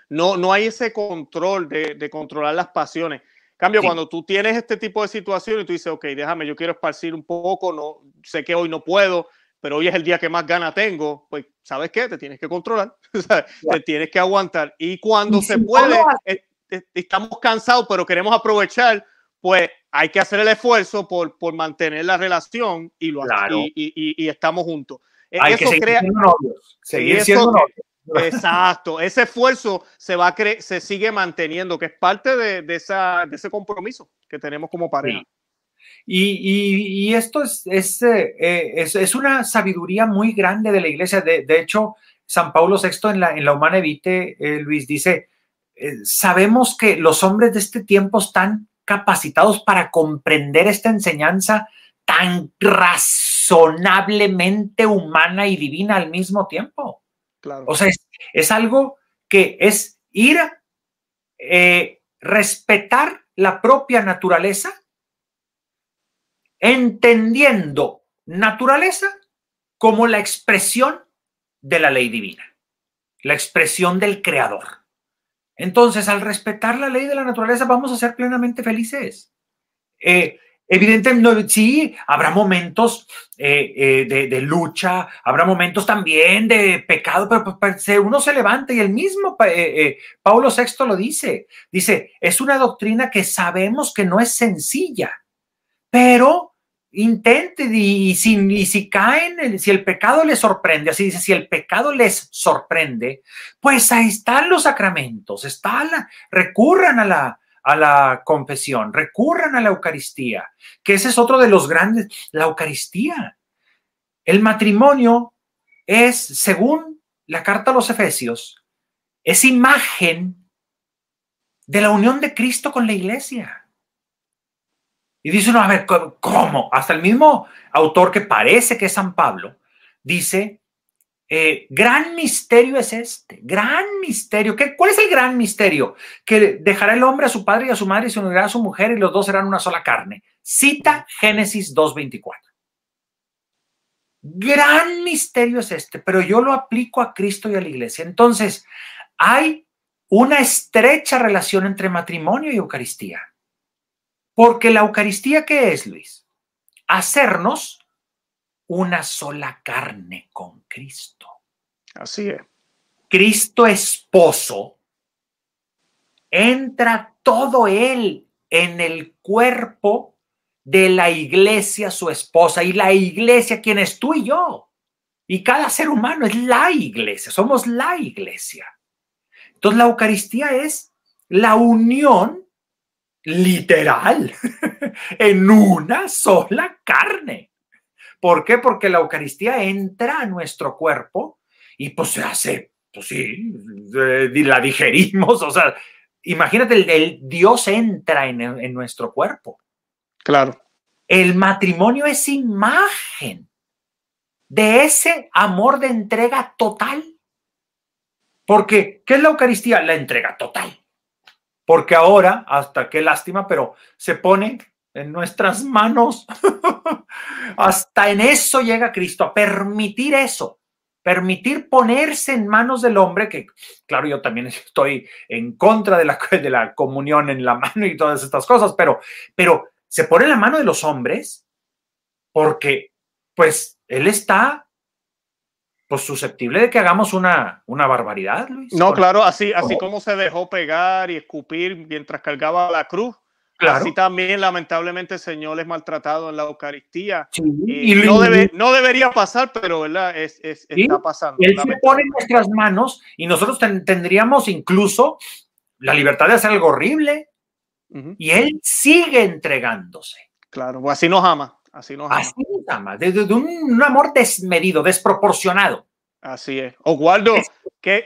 no, no hay ese control de, de controlar las pasiones. Cambio, cuando tú tienes este tipo de situación y tú dices, ok, déjame, yo quiero esparcir un poco, no sé que hoy no puedo, pero hoy es el día que más gana tengo, pues, ¿sabes qué? Te tienes que controlar, [laughs] te tienes que aguantar. Y cuando se puede, eh, eh, estamos cansados, pero queremos aprovechar, pues hay que hacer el esfuerzo por, por mantener la relación y, lo, y, y, estamos juntos. E, hay que seguir siendo novios. Seguir siendo novios. [laughs] Exacto, ese esfuerzo se va a se sigue manteniendo, que es parte de, de, esa, de ese compromiso que tenemos como pareja. Y, esto es, eh, es, es, una sabiduría muy grande de la iglesia. De, hecho, San Pablo VI en la, en la Humana Vitae, eh, Luis, dice, eh, sabemos que los hombres de este tiempo están capacitados para comprender esta enseñanza tan razonablemente humana y divina al mismo tiempo. Claro. O sea, es, algo que es ir a respetar la propia naturaleza entendiendo naturaleza como la expresión de la ley divina, la expresión del creador. Entonces, al respetar la ley de la naturaleza, vamos a ser plenamente felices. Eh, evidentemente, sí, habrá momentos eh, eh, de, lucha, habrá momentos también de pecado, pero, pero uno se levanta y el mismo Pablo VI lo dice. Dice, es una doctrina que sabemos que no es sencilla, pero intente y si, si caen, si el pecado les sorprende, así dice, si el pecado les sorprende, pues ahí están los sacramentos, está recurran a la, a la confesión, recurran a la Eucaristía, que ese es otro de los grandes, la Eucaristía. El matrimonio es, según la carta a los Efesios, es imagen de la unión de Cristo con la iglesia. Y dice uno, a ver, ¿cómo? Hasta el mismo autor que parece que es San Pablo, dice, eh, gran misterio es este, gran misterio. ¿Qué, ¿Cuál es el gran misterio? Que dejará el hombre a su padre y a su madre y se unirá a su mujer y los dos serán una sola carne. Cita Génesis 2.24. Gran misterio es este, pero yo lo aplico a Cristo y a la iglesia. Entonces, hay una estrecha relación entre matrimonio y Eucaristía. Porque la Eucaristía, ¿qué es, Luis? Hacernos una sola carne con Cristo. Así es. Cristo esposo, entra todo él en el cuerpo de la iglesia, su esposa, y la iglesia, quien es tú y yo. Y cada ser humano es la iglesia, somos la iglesia. Entonces la Eucaristía es la unión literal, [laughs] en una sola carne. ¿Por qué? Porque la Eucaristía entra a nuestro cuerpo y pues se hace, pues sí, la digerimos, [laughs] o sea, imagínate, el, Dios entra en, en nuestro cuerpo. Claro. El matrimonio es imagen de ese amor de entrega total. Porque, ¿qué es la Eucaristía? La entrega total porque ahora, hasta qué lástima, pero se pone en nuestras [laughs] manos. hasta en eso llega Cristo, a permitir eso, permitir ponerse en manos del hombre, que claro, yo también [laughs] estoy en contra de la, de la comunión en la mano y todas estas cosas, pero, pero se pone en la mano de los hombres porque pues Él está pues susceptible de que hagamos una, una barbaridad, Luis. No, claro, así, así como se dejó pegar y escupir mientras cargaba la cruz, Así también, lamentablemente, el Señor es maltratado en la Eucaristía. y no, debe, no debería pasar, pero ¿verdad? Es, está pasando. Él se pone en nuestras manos y nosotros tendríamos incluso la libertad de hacer algo horrible. Y Él sigue entregándose. Claro, pues así nos ama. Así nos ama. Así nos ama, desde de un, amor desmedido, desproporcionado. Así es. Oswaldo, que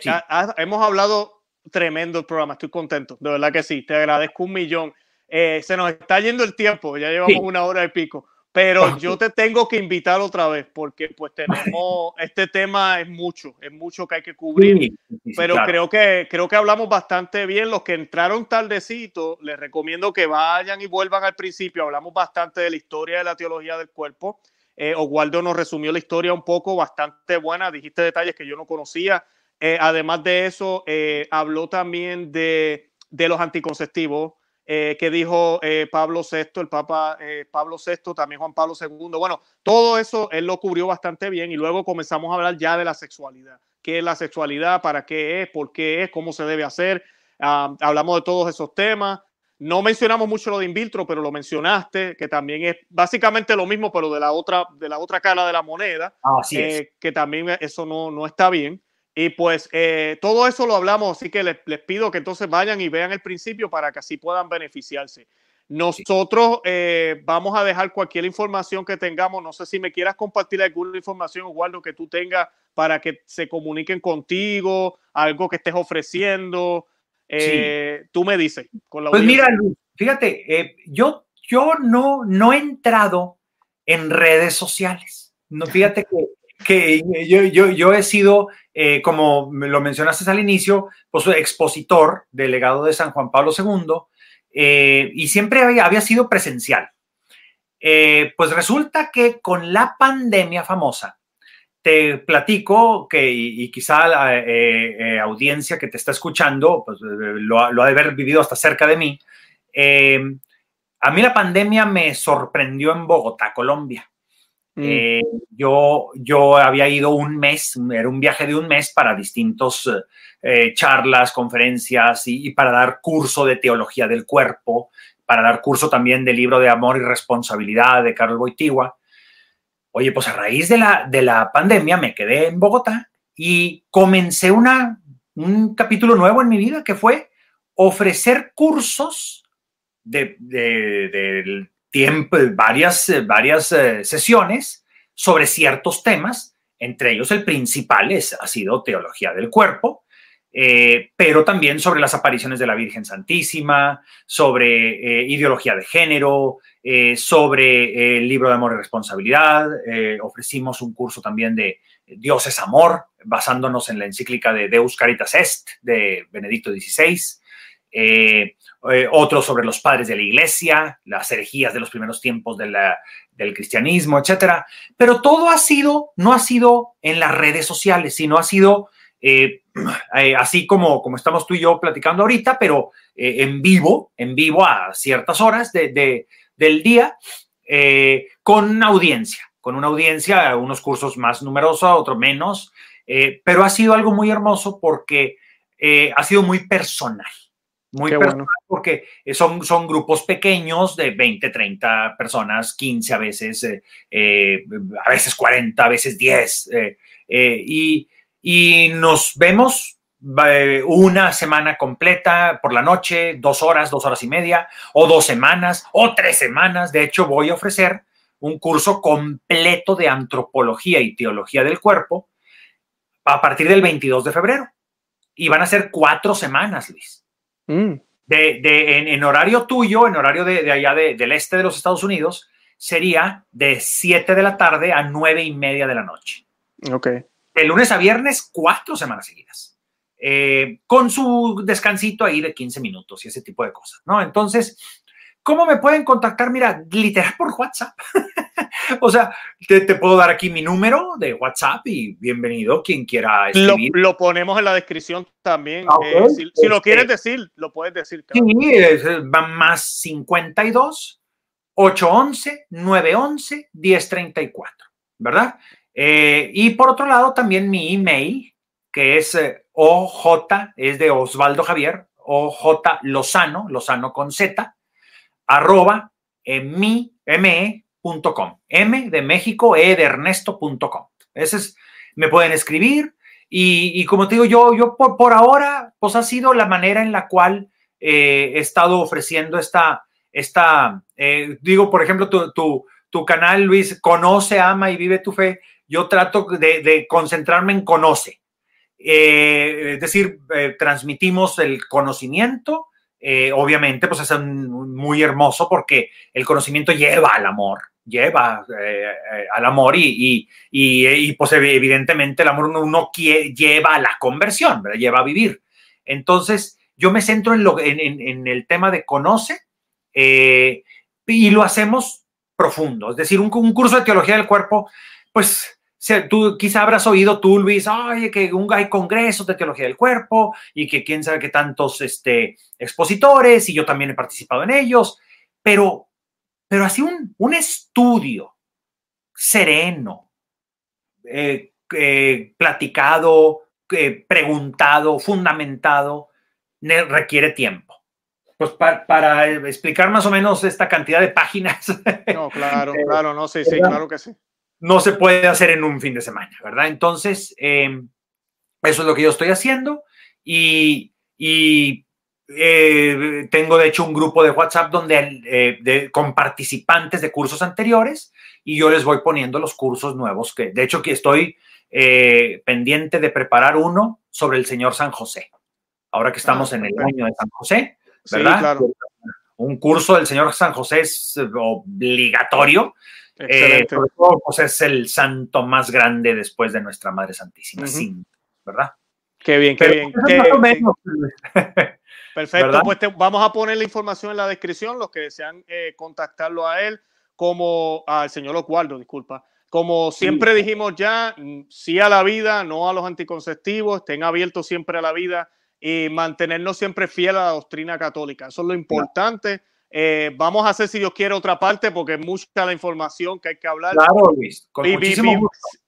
hemos hablado tremendo el programa, estoy contento, de verdad que sí, te agradezco un millón. Eh, se nos está yendo el tiempo, ya llevamos una hora y pico, pero [laughs] yo te tengo que invitar otra vez porque pues tenemos, este tema es mucho, es mucho que hay que cubrir, pero creo, que, creo que hablamos bastante bien. Los que entraron tardecito, les recomiendo que vayan y vuelvan al principio, hablamos bastante de la historia de la teología del cuerpo. Eh, Oswaldo nos resumió la historia un poco bastante buena, dijiste detalles que yo no conocía. Eh, además de eso, eh, habló también de, de los anticonceptivos, eh, que dijo eh, Pablo VI, el Papa eh, Pablo VI, también Juan Pablo II. Bueno, todo eso él lo cubrió bastante bien y luego comenzamos a hablar ya de la sexualidad. ¿Qué es la sexualidad? ¿Para qué es? ¿Por qué es? ¿Cómo se debe hacer? Ah, hablamos de todos esos temas. No mencionamos mucho lo de in vitro, pero lo mencionaste, que también es básicamente lo mismo, pero de la otra, de la otra cara de la moneda, que también eso no, no está bien. Y pues eh, todo eso lo hablamos, así que les, pido que entonces vayan y vean el principio para que así puedan beneficiarse. Nosotros eh, vamos a dejar cualquier información que tengamos. No sé si me quieras compartir alguna información, Eduardo, que tú tengas para que se comuniquen contigo, algo que estés ofreciendo. Eh, tú me dices. pues mira, fíjate, yo, yo no, no he entrado en redes sociales. No, fíjate que que yo, yo, yo he sido, eh, como lo mencionaste al inicio, pues expositor, delegado de San Juan Pablo II, eh, y siempre había, había sido presencial. Eh, pues resulta que con la pandemia famosa, te platico que, y, quizá la audiencia que te está escuchando, pues lo, lo, ha de haber vivido hasta cerca de mí, a mí la pandemia me sorprendió en Bogotá, Colombia. Mm. Eh, yo, yo había ido un mes, era un viaje de un mes para distintos eh, charlas, conferencias y, para dar curso de teología del cuerpo, para dar curso también del libro de amor y responsabilidad de Carlos Boitigua. Oye, pues a raíz de la, de la pandemia me quedé en Bogotá y comencé una, un capítulo nuevo en mi vida que fue ofrecer cursos de, de, de tiempo, varias, varias eh, sesiones sobre ciertos temas, entre ellos el principal es, ha sido teología del cuerpo, eh, pero también sobre las apariciones de la Virgen Santísima, sobre eh, ideología de género, sobre el libro de amor y responsabilidad. ofrecimos un curso también de Dios es amor, basándonos en la encíclica de Deus Caritas Est de Benedicto XVI. Eh, otro sobre los padres de la iglesia, las herejías de los primeros tiempos del cristianismo, etcétera. Pero todo ha sido, no ha sido en las redes sociales, sino ha sido eh, [clears throat] eh, así como, como estamos tú y yo platicando ahorita, pero en vivo, en vivo a ciertas horas de, del día, con audiencia, con una audiencia, unos cursos más numerosos, otros menos, pero ha sido algo muy hermoso porque ha sido muy personal muy personal porque son, son grupos pequeños de 20, 30 personas, 15 a veces, eh, eh, a veces 40, a veces 10. Eh, y, y, nos vemos una semana completa por la noche, dos horas, dos horas y media, o dos semanas, o tres semanas. De hecho, voy a ofrecer un curso completo de antropología y teología del cuerpo a partir del 22 de febrero. Y van a ser cuatro semanas, Luis. Mm. De, en, horario tuyo, en horario de, allá del este de los Estados Unidos, sería de 7 de la tarde a 9 y media de la noche. Ok. De lunes a viernes, cuatro semanas seguidas. Eh, con su descansito ahí de 15 minutos y ese tipo de cosas, ¿no? Entonces, ¿cómo me pueden contactar? Mira, literal por WhatsApp. [laughs] o sea, te, puedo dar aquí mi número de WhatsApp y bienvenido quien quiera escribir. Lo, ponemos en la descripción también. Ah, eh, si, lo quieres decir, lo puedes decir. Sí, van más 52 811 911 1034, ¿verdad? Eh, y por otro lado, también mi email, que es eh, OJ, es de Osvaldo Javier, OJ Lozano, Lozano con Z, arroba me.com. M de México, E de Ernesto.com. Ese es, me pueden escribir y, como te digo, yo, yo por, por, ahora, pues ha sido la manera en la cual eh, he estado ofreciendo esta, esta eh, digo, por ejemplo, tu, tu, tu, canal, Luis, conoce, ama y vive tu fe. Yo trato de, concentrarme en conoce. Eh, es decir, transmitimos el conocimiento, obviamente, pues es muy hermoso porque el conocimiento lleva al amor, lleva eh, eh, al amor y, y, pues evidentemente el amor uno, lleva a la conversión, lleva a vivir. Entonces, yo me centro en, lo, en, el tema de conoce eh, y lo hacemos profundo. Es decir, un, un, curso de teología del cuerpo, pues tú quizá habrás oído tú, Luis, oye, que un, hay congresos de teología del cuerpo y que quién sabe qué tantos este, expositores y yo también he participado en ellos, pero pero así un, un estudio sereno, eh, eh, platicado, eh, preguntado, fundamentado, requiere tiempo. Pues para, explicar más o menos esta cantidad de páginas. No, claro, [laughs] claro, no, sí, sí, claro que sí. No se puede hacer en un fin de semana, ¿verdad? Entonces, eso es lo que yo estoy haciendo y, y eh, tengo de hecho un grupo de WhatsApp donde eh, con participantes de cursos anteriores y yo les voy poniendo los cursos nuevos que de hecho que estoy eh, pendiente de preparar uno sobre el señor San José. Ahora que estamos ah, en el año de San José, ¿verdad? claro. Un curso del señor San José es obligatorio. Excelente. pues es el santo más grande después de nuestra Madre Santísima, ¿verdad? Qué bien, qué bien. Qué, [laughs] Perfecto, pues vamos a poner la información en la descripción, los que desean eh, contactarlo a él, como al señor Oswaldo, disculpa. Como siempre dijimos ya, mm, sí a la vida, no a los anticonceptivos, estén abiertos siempre a la vida y mantenernos siempre fieles a la doctrina católica. Eso es lo importante. Eh, vamos a hacer, si Dios quiere, otra parte, porque es mucha la información que hay que hablar. Claro, Luis. Con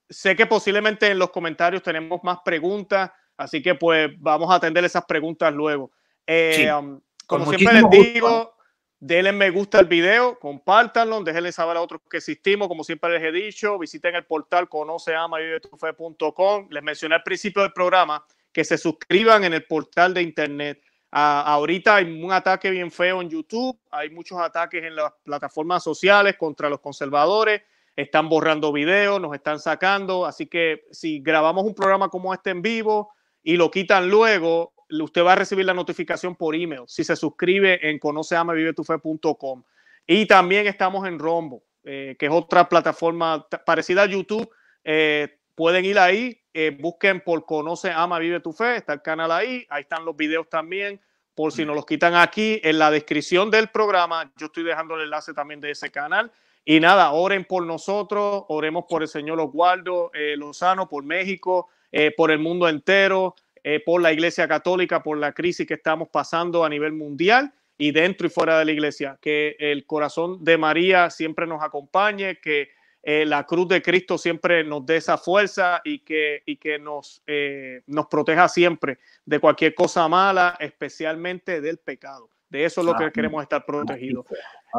sé que posiblemente en los comentarios tenemos más preguntas, así que pues vamos a atender esas preguntas luego. Eh, um, como siempre les digo, denle me gusta al video, compártanlo, déjenle saber a otros que existimos, como siempre les he dicho, visiten el portal conoceamavivetufe.com. Les mencioné al principio del programa que se suscriban en el portal de internet. Ahorita hay un ataque bien feo en YouTube, hay muchos ataques en las plataformas sociales contra los conservadores, están borrando videos, nos están sacando, así que si grabamos un programa como este en vivo y lo quitan luego, usted va a recibir la notificación por email si se suscribe en conoceamavivetufe.com. Y también estamos en Rombo, eh, que es otra plataforma parecida a YouTube. Eh, pueden ir ahí, eh, busquen por Conoce, Ama, Vive tu Fe, está el canal ahí, ahí están los videos también, por si nos los quitan aquí, en la descripción del programa, yo estoy dejando el enlace también de ese canal. Y nada, oren por nosotros, oremos por el Señor Oswaldo Lozano, por México, por el mundo entero. Eh, por la Iglesia Católica, por la crisis que estamos pasando a nivel mundial y dentro y fuera de la Iglesia. Que el corazón de María siempre nos acompañe, que eh, la cruz de Cristo siempre nos dé esa fuerza y que, y que nos, eh, nos proteja siempre de cualquier cosa mala, especialmente del pecado. De eso es lo que queremos estar protegidos.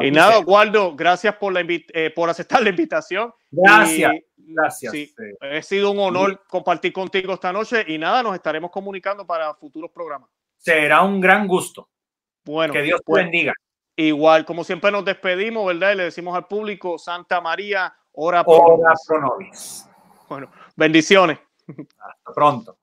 Y nada, Waldo, gracias por, la por aceptar la invitación. Gracias. Gracias. Sí, ha sido un honor compartir contigo esta noche y nada, nos estaremos comunicando para futuros programas. Será un gran gusto. Bueno, que Dios te pues, bendiga. Igual, como siempre nos despedimos, ¿verdad? Y le decimos al público, Santa María, ora por, ora Bueno, bendiciones. Hasta pronto.